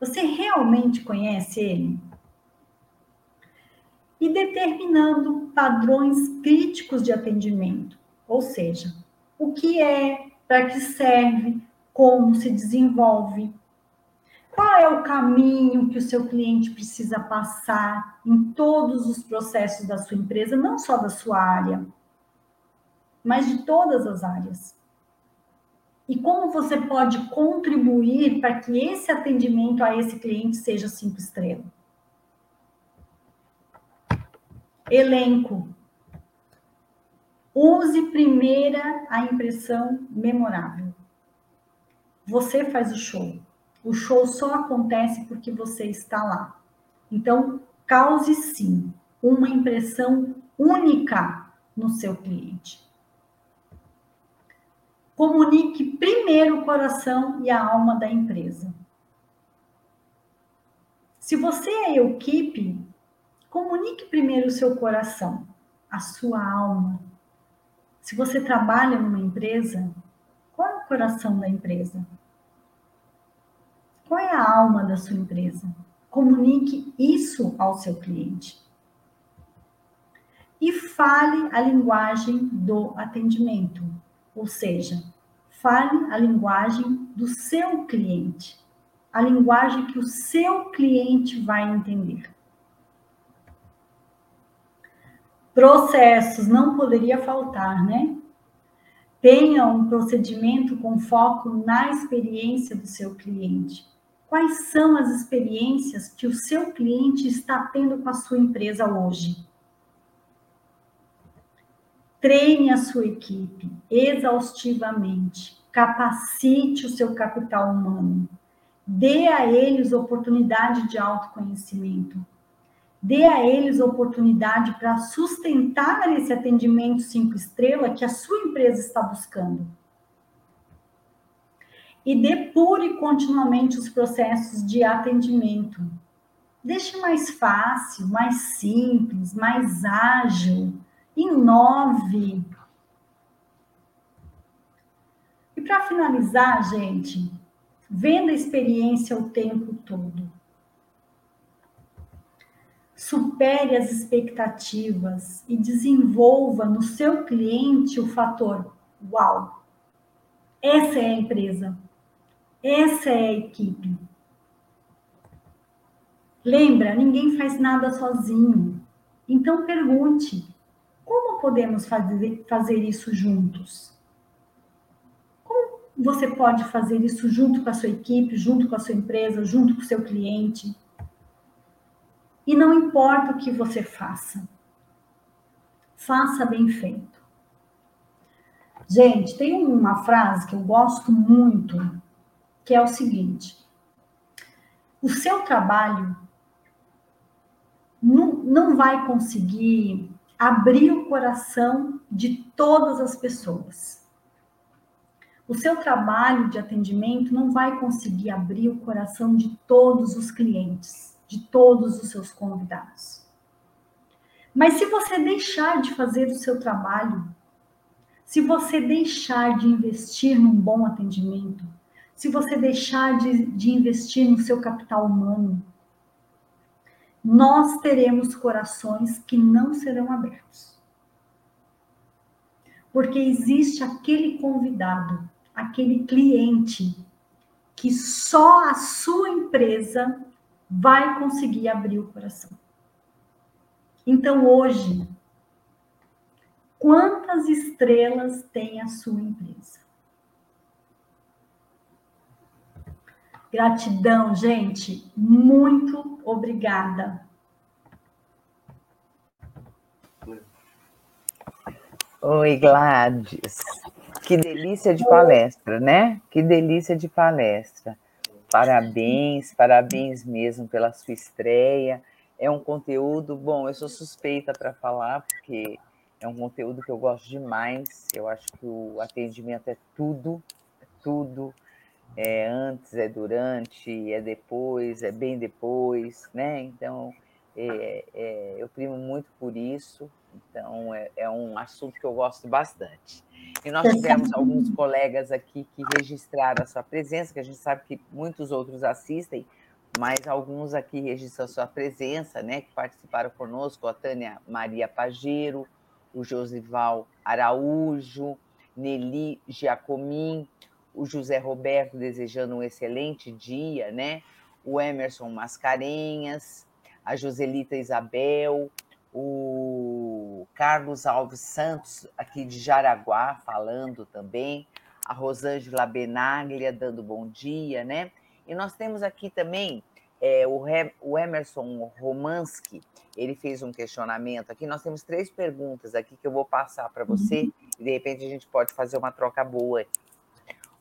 Speaker 3: Você realmente conhece ele? E determinando padrões críticos de atendimento, ou seja, o que é, para que serve, como se desenvolve. Qual é o caminho que o seu cliente precisa passar em todos os processos da sua empresa, não só da sua área, mas de todas as áreas. E como você pode contribuir para que esse atendimento a esse cliente seja cinco estrelas? Elenco. Use primeira a impressão memorável. Você faz o show. O show só acontece porque você está lá. Então, cause sim uma impressão única no seu cliente. Comunique primeiro o coração e a alma da empresa. Se você é equipe, comunique primeiro o seu coração, a sua alma. Se você trabalha numa empresa, qual é o coração da empresa? Qual é a alma da sua empresa? Comunique isso ao seu cliente. E fale a linguagem do atendimento. Ou seja, fale a linguagem do seu cliente, a linguagem que o seu cliente vai entender. Processos não poderia faltar, né? Tenha um procedimento com foco na experiência do seu cliente. Quais são as experiências que o seu cliente está tendo com a sua empresa hoje? Treine a sua equipe exaustivamente, capacite o seu capital humano, dê a eles oportunidade de autoconhecimento, dê a eles oportunidade para sustentar esse atendimento cinco estrelas que a sua empresa está buscando. E depure continuamente os processos de atendimento. Deixe mais fácil, mais simples, mais ágil inove. E para finalizar, gente, venda a experiência o tempo todo. Supere as expectativas e desenvolva no seu cliente o fator uau. Essa é a empresa. Essa é a equipe. Lembra, ninguém faz nada sozinho. Então pergunte: como podemos fazer, fazer isso juntos? Como você pode fazer isso junto com a sua equipe, junto com a sua empresa, junto com o seu cliente? E não importa o que você faça, faça bem feito. Gente, tem uma frase que eu gosto muito, que é o seguinte: o seu trabalho não, não vai conseguir abrir o coração de todas as pessoas. O seu trabalho de atendimento não vai conseguir abrir o coração de todos os clientes, de todos os seus convidados. Mas se você deixar de fazer o seu trabalho, se você deixar de investir num bom atendimento, se você deixar de, de investir no seu capital humano, nós teremos corações que não serão abertos. Porque existe aquele convidado, aquele cliente, que só a sua empresa vai conseguir abrir o coração. Então, hoje, quantas estrelas tem a sua empresa? Gratidão, gente. Muito obrigada.
Speaker 2: Oi, Gladys. Que delícia de palestra, né? Que delícia de palestra. Parabéns, parabéns mesmo pela sua estreia. É um conteúdo, bom, eu sou suspeita para falar, porque é um conteúdo que eu gosto demais. Eu acho que o atendimento é tudo, é tudo. É antes, é durante, é depois, é bem depois, né? Então, é, é, eu primo muito por isso. Então, é, é um assunto que eu gosto bastante. E nós tivemos alguns colegas aqui que registraram a sua presença, que a gente sabe que muitos outros assistem, mas alguns aqui registram a sua presença, né, que participaram conosco, a Tânia Maria Pageiro, o Josival Araújo, Nelly Giacomin, o José Roberto desejando um excelente dia, né? O Emerson Mascarenhas, a Joselita Isabel, o Carlos Alves Santos, aqui de Jaraguá, falando também, a Rosângela Benaglia, dando bom dia, né? E nós temos aqui também é, o, o Emerson Romansky, ele fez um questionamento aqui. Nós temos três perguntas aqui que eu vou passar para você, uhum. e de repente a gente pode fazer uma troca boa.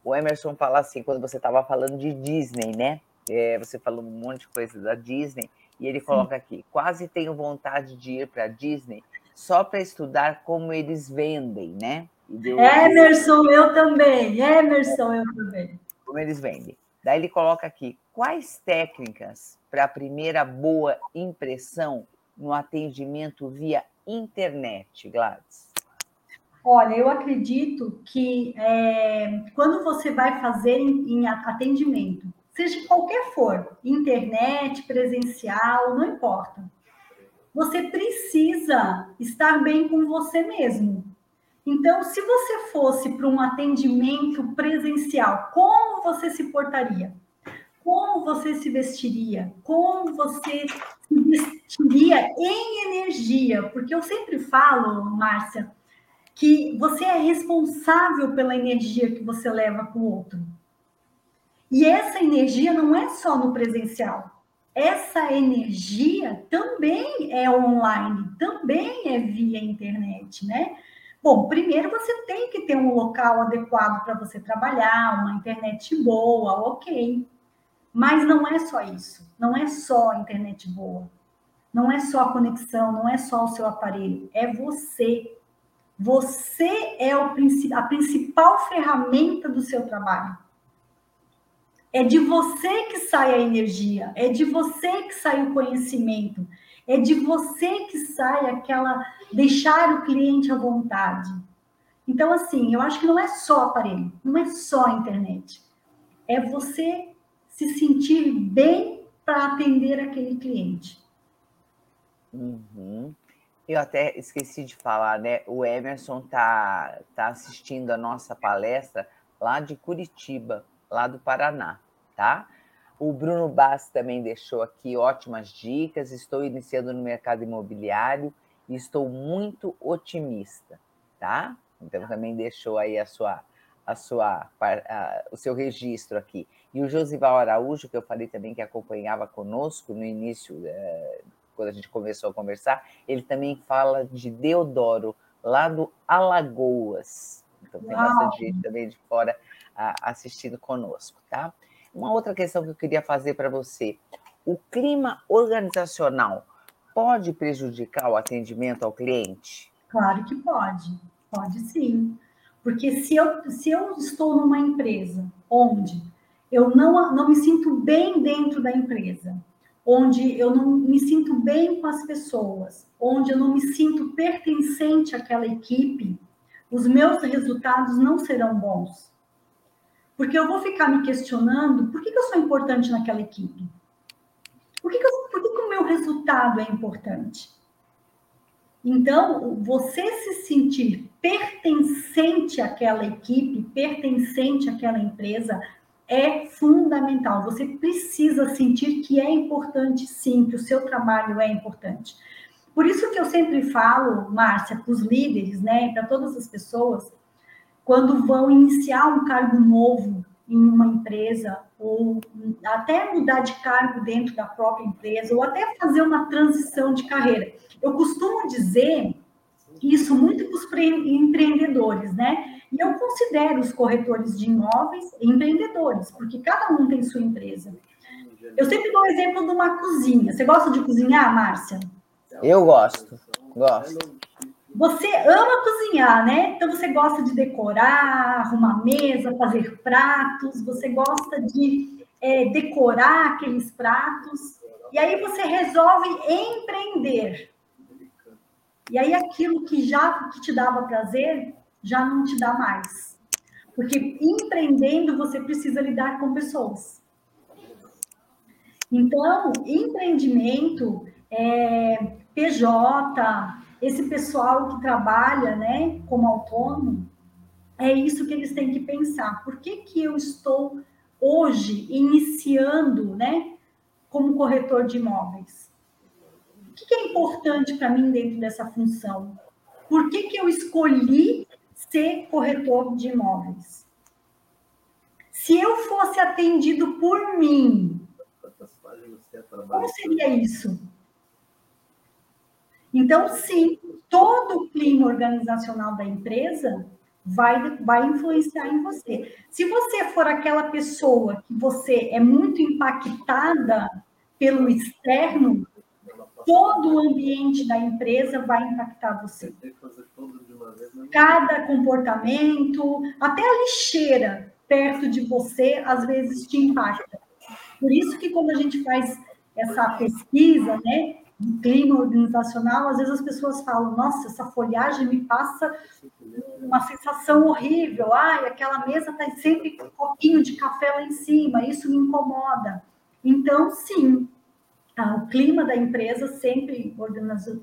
Speaker 2: O Emerson fala assim, quando você estava falando de Disney, né? É, você falou um monte de coisa da Disney. E ele coloca aqui: quase tenho vontade de ir para a Disney só para estudar como eles vendem, né?
Speaker 3: Emerson, eu também. Emerson, eu também.
Speaker 2: Como eles vendem. Daí ele coloca aqui: quais técnicas para a primeira boa impressão no atendimento via internet, Gladys?
Speaker 3: Olha, eu acredito que é, quando você vai fazer em, em atendimento, seja qualquer for, internet, presencial, não importa. Você precisa estar bem com você mesmo. Então, se você fosse para um atendimento presencial, como você se portaria? Como você se vestiria? Como você se vestiria em energia? Porque eu sempre falo, Márcia, que você é responsável pela energia que você leva para o outro. E essa energia não é só no presencial. Essa energia também é online, também é via internet, né? Bom, primeiro você tem que ter um local adequado para você trabalhar, uma internet boa, ok. Mas não é só isso. Não é só a internet boa. Não é só a conexão, não é só o seu aparelho. É você. Você é o, a principal ferramenta do seu trabalho. É de você que sai a energia, é de você que sai o conhecimento, é de você que sai aquela deixar o cliente à vontade. Então, assim, eu acho que não é só aparelho, não é só internet. É você se sentir bem para atender aquele cliente.
Speaker 2: Uhum. Eu até esqueci de falar, né? O Emerson tá, tá assistindo a nossa palestra lá de Curitiba, lá do Paraná tá? O Bruno Bass também deixou aqui ótimas dicas. Estou iniciando no mercado imobiliário e estou muito otimista, tá? Então também deixou aí a sua, a sua, a, o seu registro aqui. E o Josival Araújo, que eu falei também que acompanhava conosco no início, é, quando a gente começou a conversar, ele também fala de Deodoro, lá do Alagoas. Então tem Uau. bastante gente também de fora a, assistindo conosco, tá? Uma outra questão que eu queria fazer para você: o clima organizacional pode prejudicar o atendimento ao cliente?
Speaker 3: Claro que pode, pode sim. Porque se eu, se eu estou numa empresa onde eu não, não me sinto bem dentro da empresa, onde eu não me sinto bem com as pessoas, onde eu não me sinto pertencente àquela equipe, os meus resultados não serão bons. Porque eu vou ficar me questionando por que, que eu sou importante naquela equipe? Por que, que, eu, por que, que o meu resultado é importante? Então, você se sentir pertencente àquela equipe, pertencente àquela empresa, é fundamental. Você precisa sentir que é importante, sim, que o seu trabalho é importante. Por isso que eu sempre falo, Márcia, para os líderes, né, para todas as pessoas, quando vão iniciar um cargo novo em uma empresa, ou até mudar de cargo dentro da própria empresa, ou até fazer uma transição de carreira. Eu costumo dizer isso muito para os empreendedores, né? E eu considero os corretores de imóveis empreendedores, porque cada um tem sua empresa. Eu sempre dou o exemplo de uma cozinha. Você gosta de cozinhar, Márcia?
Speaker 2: Eu gosto, gosto.
Speaker 3: Você ama cozinhar, né? Então você gosta de decorar, arrumar mesa, fazer pratos, você gosta de é, decorar aqueles pratos, e aí você resolve empreender. E aí aquilo que já que te dava prazer já não te dá mais. Porque empreendendo você precisa lidar com pessoas. Então, empreendimento, é, PJ, esse pessoal que trabalha né, como autônomo, é isso que eles têm que pensar. Por que, que eu estou hoje iniciando né, como corretor de imóveis? O que, que é importante para mim dentro dessa função? Por que, que eu escolhi ser corretor de imóveis? Se eu fosse atendido por mim, como seria isso? Então, sim, todo o clima organizacional da empresa vai, vai influenciar em você. Se você for aquela pessoa que você é muito impactada pelo externo, todo o ambiente da empresa vai impactar você. Cada comportamento, até a lixeira perto de você, às vezes te impacta. Por isso que quando a gente faz essa pesquisa, né, do clima organizacional, às vezes as pessoas falam, nossa, essa folhagem me passa uma sensação horrível, ai, aquela mesa está sempre com um copinho de café lá em cima, isso me incomoda. Então, sim, ah, o clima da empresa sempre,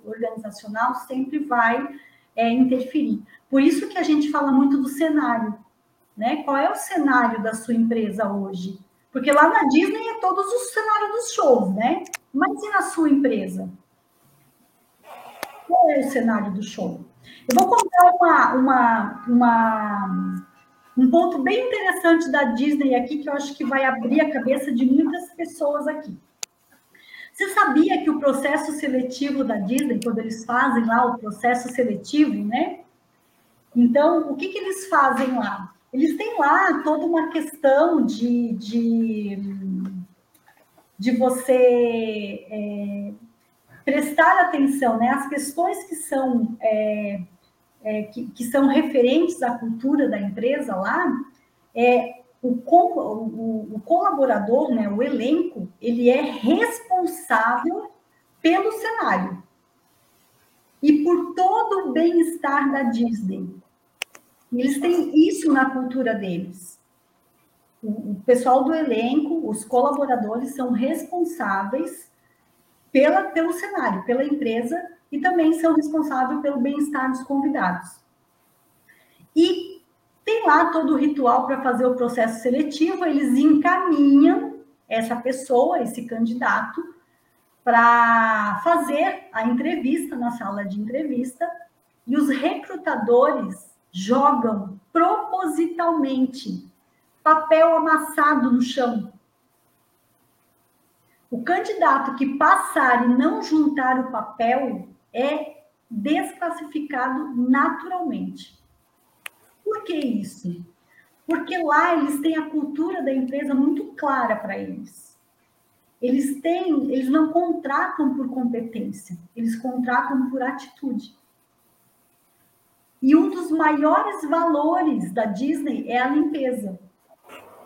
Speaker 3: organizacional, sempre vai é, interferir. Por isso que a gente fala muito do cenário, né? Qual é o cenário da sua empresa hoje? Porque lá na Disney é todos os cenários dos shows, né? E na sua empresa? Qual é o cenário do show? Eu vou contar uma, uma, uma, um ponto bem interessante da Disney aqui, que eu acho que vai abrir a cabeça de muitas pessoas aqui. Você sabia que o processo seletivo da Disney, quando eles fazem lá o processo seletivo, né? Então, o que, que eles fazem lá? Eles têm lá toda uma questão de, de, de você é, prestar atenção, né? As questões que são, é, é, que, que, são referentes à cultura da empresa lá, é, o, o, o colaborador, né, o elenco, ele é responsável pelo cenário e por todo o bem-estar da Disney. Eles têm isso na cultura deles. O, pessoal do elenco, os colaboradores, são responsáveis pela, pelo cenário, pela empresa, e também são responsáveis pelo bem-estar dos convidados. E tem lá todo o ritual para fazer o processo seletivo, eles encaminham essa pessoa, esse candidato, para fazer a entrevista na sala de entrevista, e os recrutadores jogam propositalmente papel amassado no chão. O candidato que passar e não juntar o papel é desclassificado naturalmente. Por que isso? Porque lá eles têm a cultura da empresa muito clara para eles. Eles têm, eles não contratam por competência, eles contratam por atitude. E um dos maiores valores da Disney é a limpeza.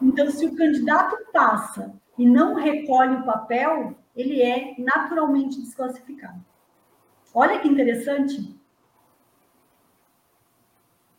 Speaker 3: Então, se o candidato passa e não recolhe o papel, ele é naturalmente desclassificado. Olha que interessante.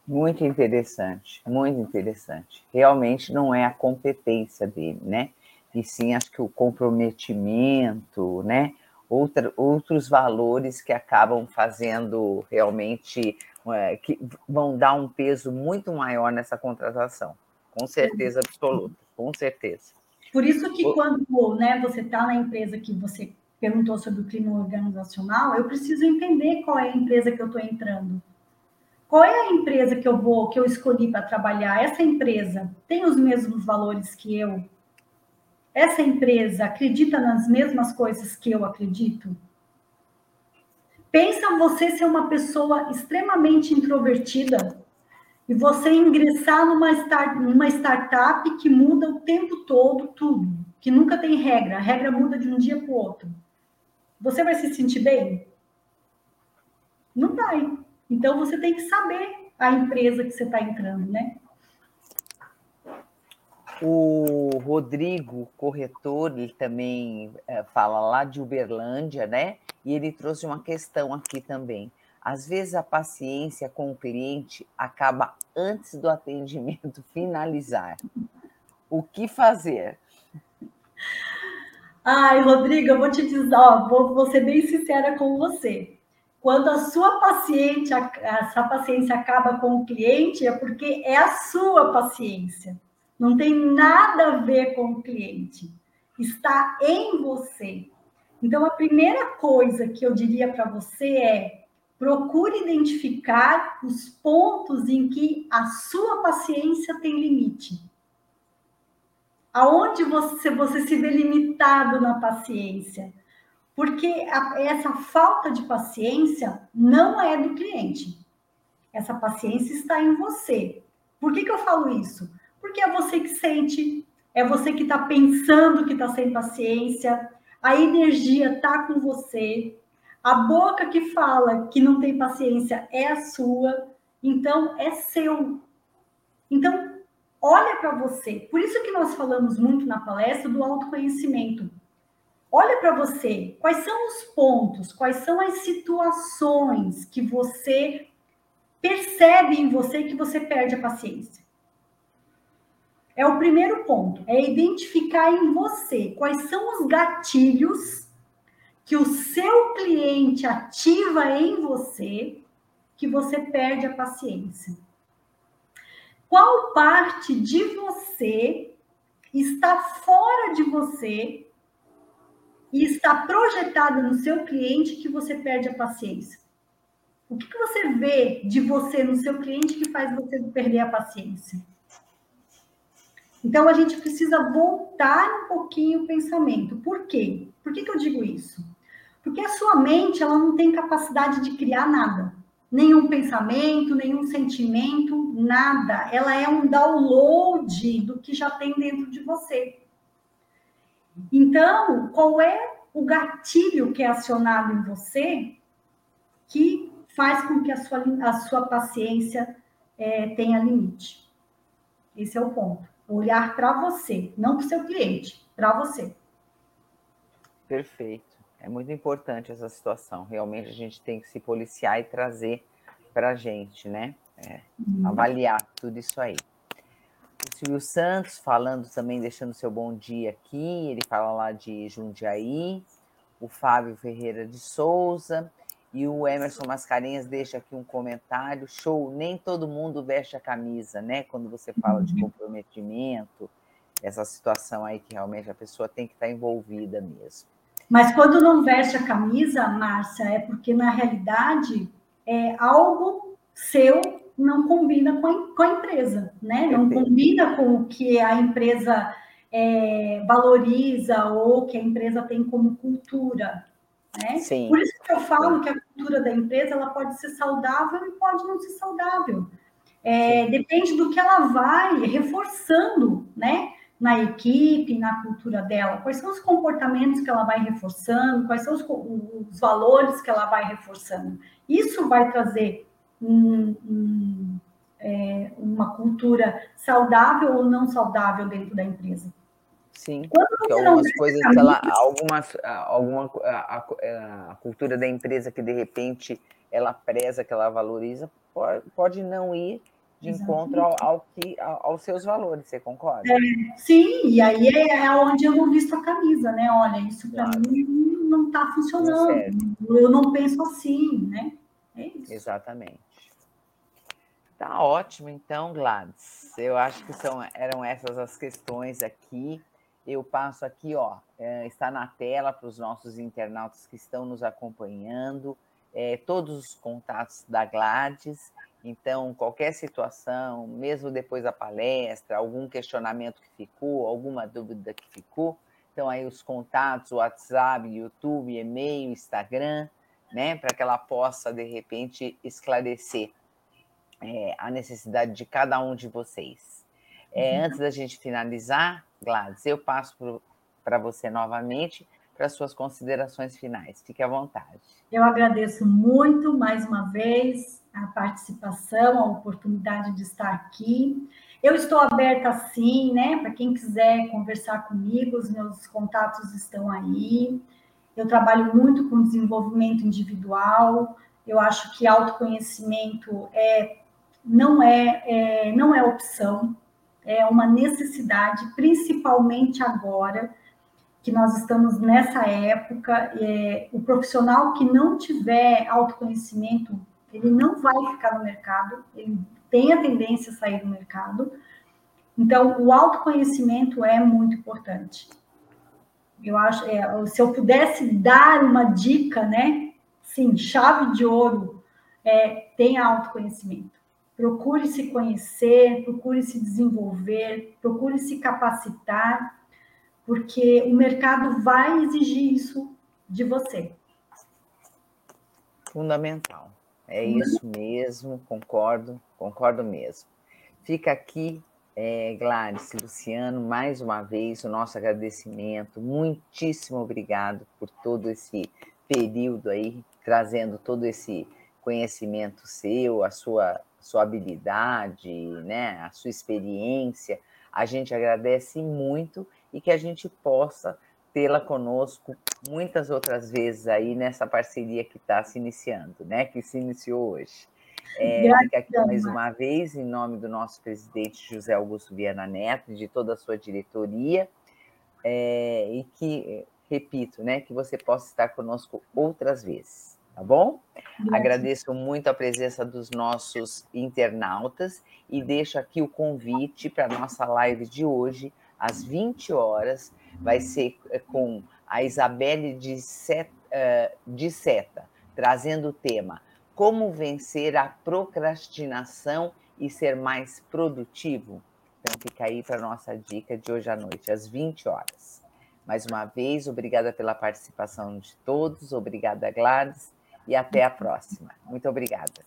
Speaker 2: Muito interessante, muito interessante. Realmente não é a competência dele, né? E sim, acho que o comprometimento, né? Outra, outros valores que acabam fazendo realmente é, que vão dar um peso muito maior nessa contratação, com certeza absoluta, com certeza.
Speaker 3: Por isso que quando né, você está na empresa que você perguntou sobre o clima organizacional, eu preciso entender qual é a empresa que eu estou entrando. Qual é a empresa que eu vou, que eu escolhi para trabalhar? Essa empresa tem os mesmos valores que eu? Essa empresa acredita nas mesmas coisas que eu acredito? Pensa você ser uma pessoa extremamente introvertida e você ingressar numa, start, numa startup que muda o tempo todo tudo, que nunca tem regra, a regra muda de um dia para o outro. Você vai se sentir bem? Não vai. Então você tem que saber a empresa que você está entrando, né?
Speaker 2: O Rodrigo, corretor, ele também é, fala lá de Uberlândia, né? E ele trouxe uma questão aqui também. Às vezes a paciência com o cliente acaba antes do atendimento finalizar. O que fazer?
Speaker 3: Ai, Rodrigo, eu vou te dizer, ó, vou, vou ser bem sincera com você. Quando a sua paciente, essa paciência acaba com o cliente, é porque é a sua paciência. Não tem nada a ver com o cliente. Está em você. Então, a primeira coisa que eu diria para você é Procure identificar os pontos em que a sua paciência tem limite. Aonde você, você se vê limitado na paciência? Porque a, essa falta de paciência não é do cliente. Essa paciência está em você. Por que, que eu falo isso? Porque é você que sente, é você que está pensando que está sem paciência, a energia está com você, a boca que fala que não tem paciência é a sua, então é seu. Então, olha para você. Por isso que nós falamos muito na palestra do autoconhecimento. Olha para você, quais são os pontos, quais são as situações que você percebe em você que você perde a paciência. É o primeiro ponto, é identificar em você quais são os gatilhos que o seu cliente ativa em você que você perde a paciência? Qual parte de você está fora de você e está projetada no seu cliente que você perde a paciência? O que, você vê de você no seu cliente que faz você perder a paciência? Então, a gente precisa voltar um pouquinho o pensamento. Por quê? Por que, que eu digo isso? Porque a sua mente, ela não tem capacidade de criar nada. Nenhum pensamento, nenhum sentimento, nada. Ela é um download do que já tem dentro de você. Então, qual é o gatilho que é acionado em você que faz com que a sua, a sua paciência é, tenha limite? Esse é o ponto. Olhar para você, não para o seu cliente, para você.
Speaker 2: Perfeito. É muito importante essa situação. Realmente a gente tem que se policiar e trazer para a gente, né? É, uhum. Avaliar tudo isso aí. O Silvio Santos falando também, deixando seu bom dia aqui. Ele fala lá de Jundiaí. O Fábio Ferreira de Souza. E o Emerson Mascarenhas deixa aqui um comentário. Show, nem todo mundo veste a camisa, né? Quando você fala de uhum. comprometimento, essa situação aí que realmente a pessoa tem que estar envolvida mesmo.
Speaker 3: Mas quando não veste a camisa, Márcia, é porque na realidade é algo seu não combina com a, com a empresa, né? Não combina com o que a empresa é, valoriza ou que a empresa tem como cultura. Né? Sim. Por isso que eu falo que a cultura da empresa ela pode ser saudável e pode não ser saudável. É, depende do que ela vai reforçando, né? Na equipe, na cultura dela? Quais são os comportamentos que ela vai reforçando? Quais são os, os valores que ela vai reforçando? Isso vai trazer um, um, é, uma cultura saudável ou não saudável dentro da empresa.
Speaker 2: Sim, porque algumas coisas que ela, algumas, alguma a, a, a, cultura da empresa que de repente ela preza, que ela valoriza, pode, pode não ir de encontro ao, ao, que, aos seus valores, você concorda?
Speaker 3: É, sim, e aí é, é onde eu não visto a camisa, né? Olha, isso para claro. mim não está funcionando, não eu não penso assim, né? É isso.
Speaker 2: Exatamente. Tá ótimo, então, Gladys. Eu acho que são, eram essas as questões aqui. Eu passo aqui, ó, é, está na tela para os nossos internautas que estão nos acompanhando, é, todos os contatos da Gladys. Então, qualquer situação, mesmo depois da palestra, algum questionamento que ficou, alguma dúvida que ficou, então aí os contatos, WhatsApp, YouTube, e-mail, Instagram, né, para que ela possa de repente esclarecer. é, a necessidade de cada um de vocês. É, uhum. Antes da gente finalizar, Gladys, eu passo para você novamente para suas considerações finais. Fique à vontade.
Speaker 3: Eu agradeço muito mais uma vez a participação, a oportunidade de estar aqui. Eu estou aberta sim, né? Para quem quiser conversar comigo, os meus contatos estão aí. Eu trabalho muito com desenvolvimento individual. Eu acho que autoconhecimento é não é, é não é opção, é uma necessidade, principalmente agora que nós estamos nessa época. É, o profissional que não tiver autoconhecimento, ele não vai ficar no mercado, ele tem a tendência a sair do mercado. Então, o autoconhecimento é muito importante. Eu acho, é, se eu pudesse dar uma dica, né? Sim, chave de ouro é tenha autoconhecimento. Procure se conhecer, procure se desenvolver, procure se capacitar, porque o mercado vai exigir isso de você.
Speaker 2: Fundamental. É isso mesmo, concordo, concordo mesmo. Fica aqui, é, Gladys Luciano, mais uma vez o nosso agradecimento. Muitíssimo obrigado por todo esse período aí, trazendo todo esse conhecimento seu, a sua sua habilidade, né, a sua experiência. A gente agradece muito e que a gente possa tê-la conosco muitas outras vezes aí nessa parceria que está se iniciando, né? Que se iniciou hoje. É, fica aqui mais uma vez, em nome do nosso presidente José Augusto Viana Neto e de toda a sua diretoria, é, e que, repito, né, que você possa estar conosco outras vezes tá bom? Agradeço muito a presença dos nossos internautas e deixo aqui o convite para a nossa live de hoje, às 20 horas, vai ser eh, com a Isabelle de Seta, eh, de Seta trazendo o tema Como vencer a procrastinação e ser mais produtivo. Então fica aí para nossa dica de hoje à noite, às 20 horas. Mais uma vez, obrigada pela participação de todos, obrigada, Gladys e até a próxima. Muito obrigada.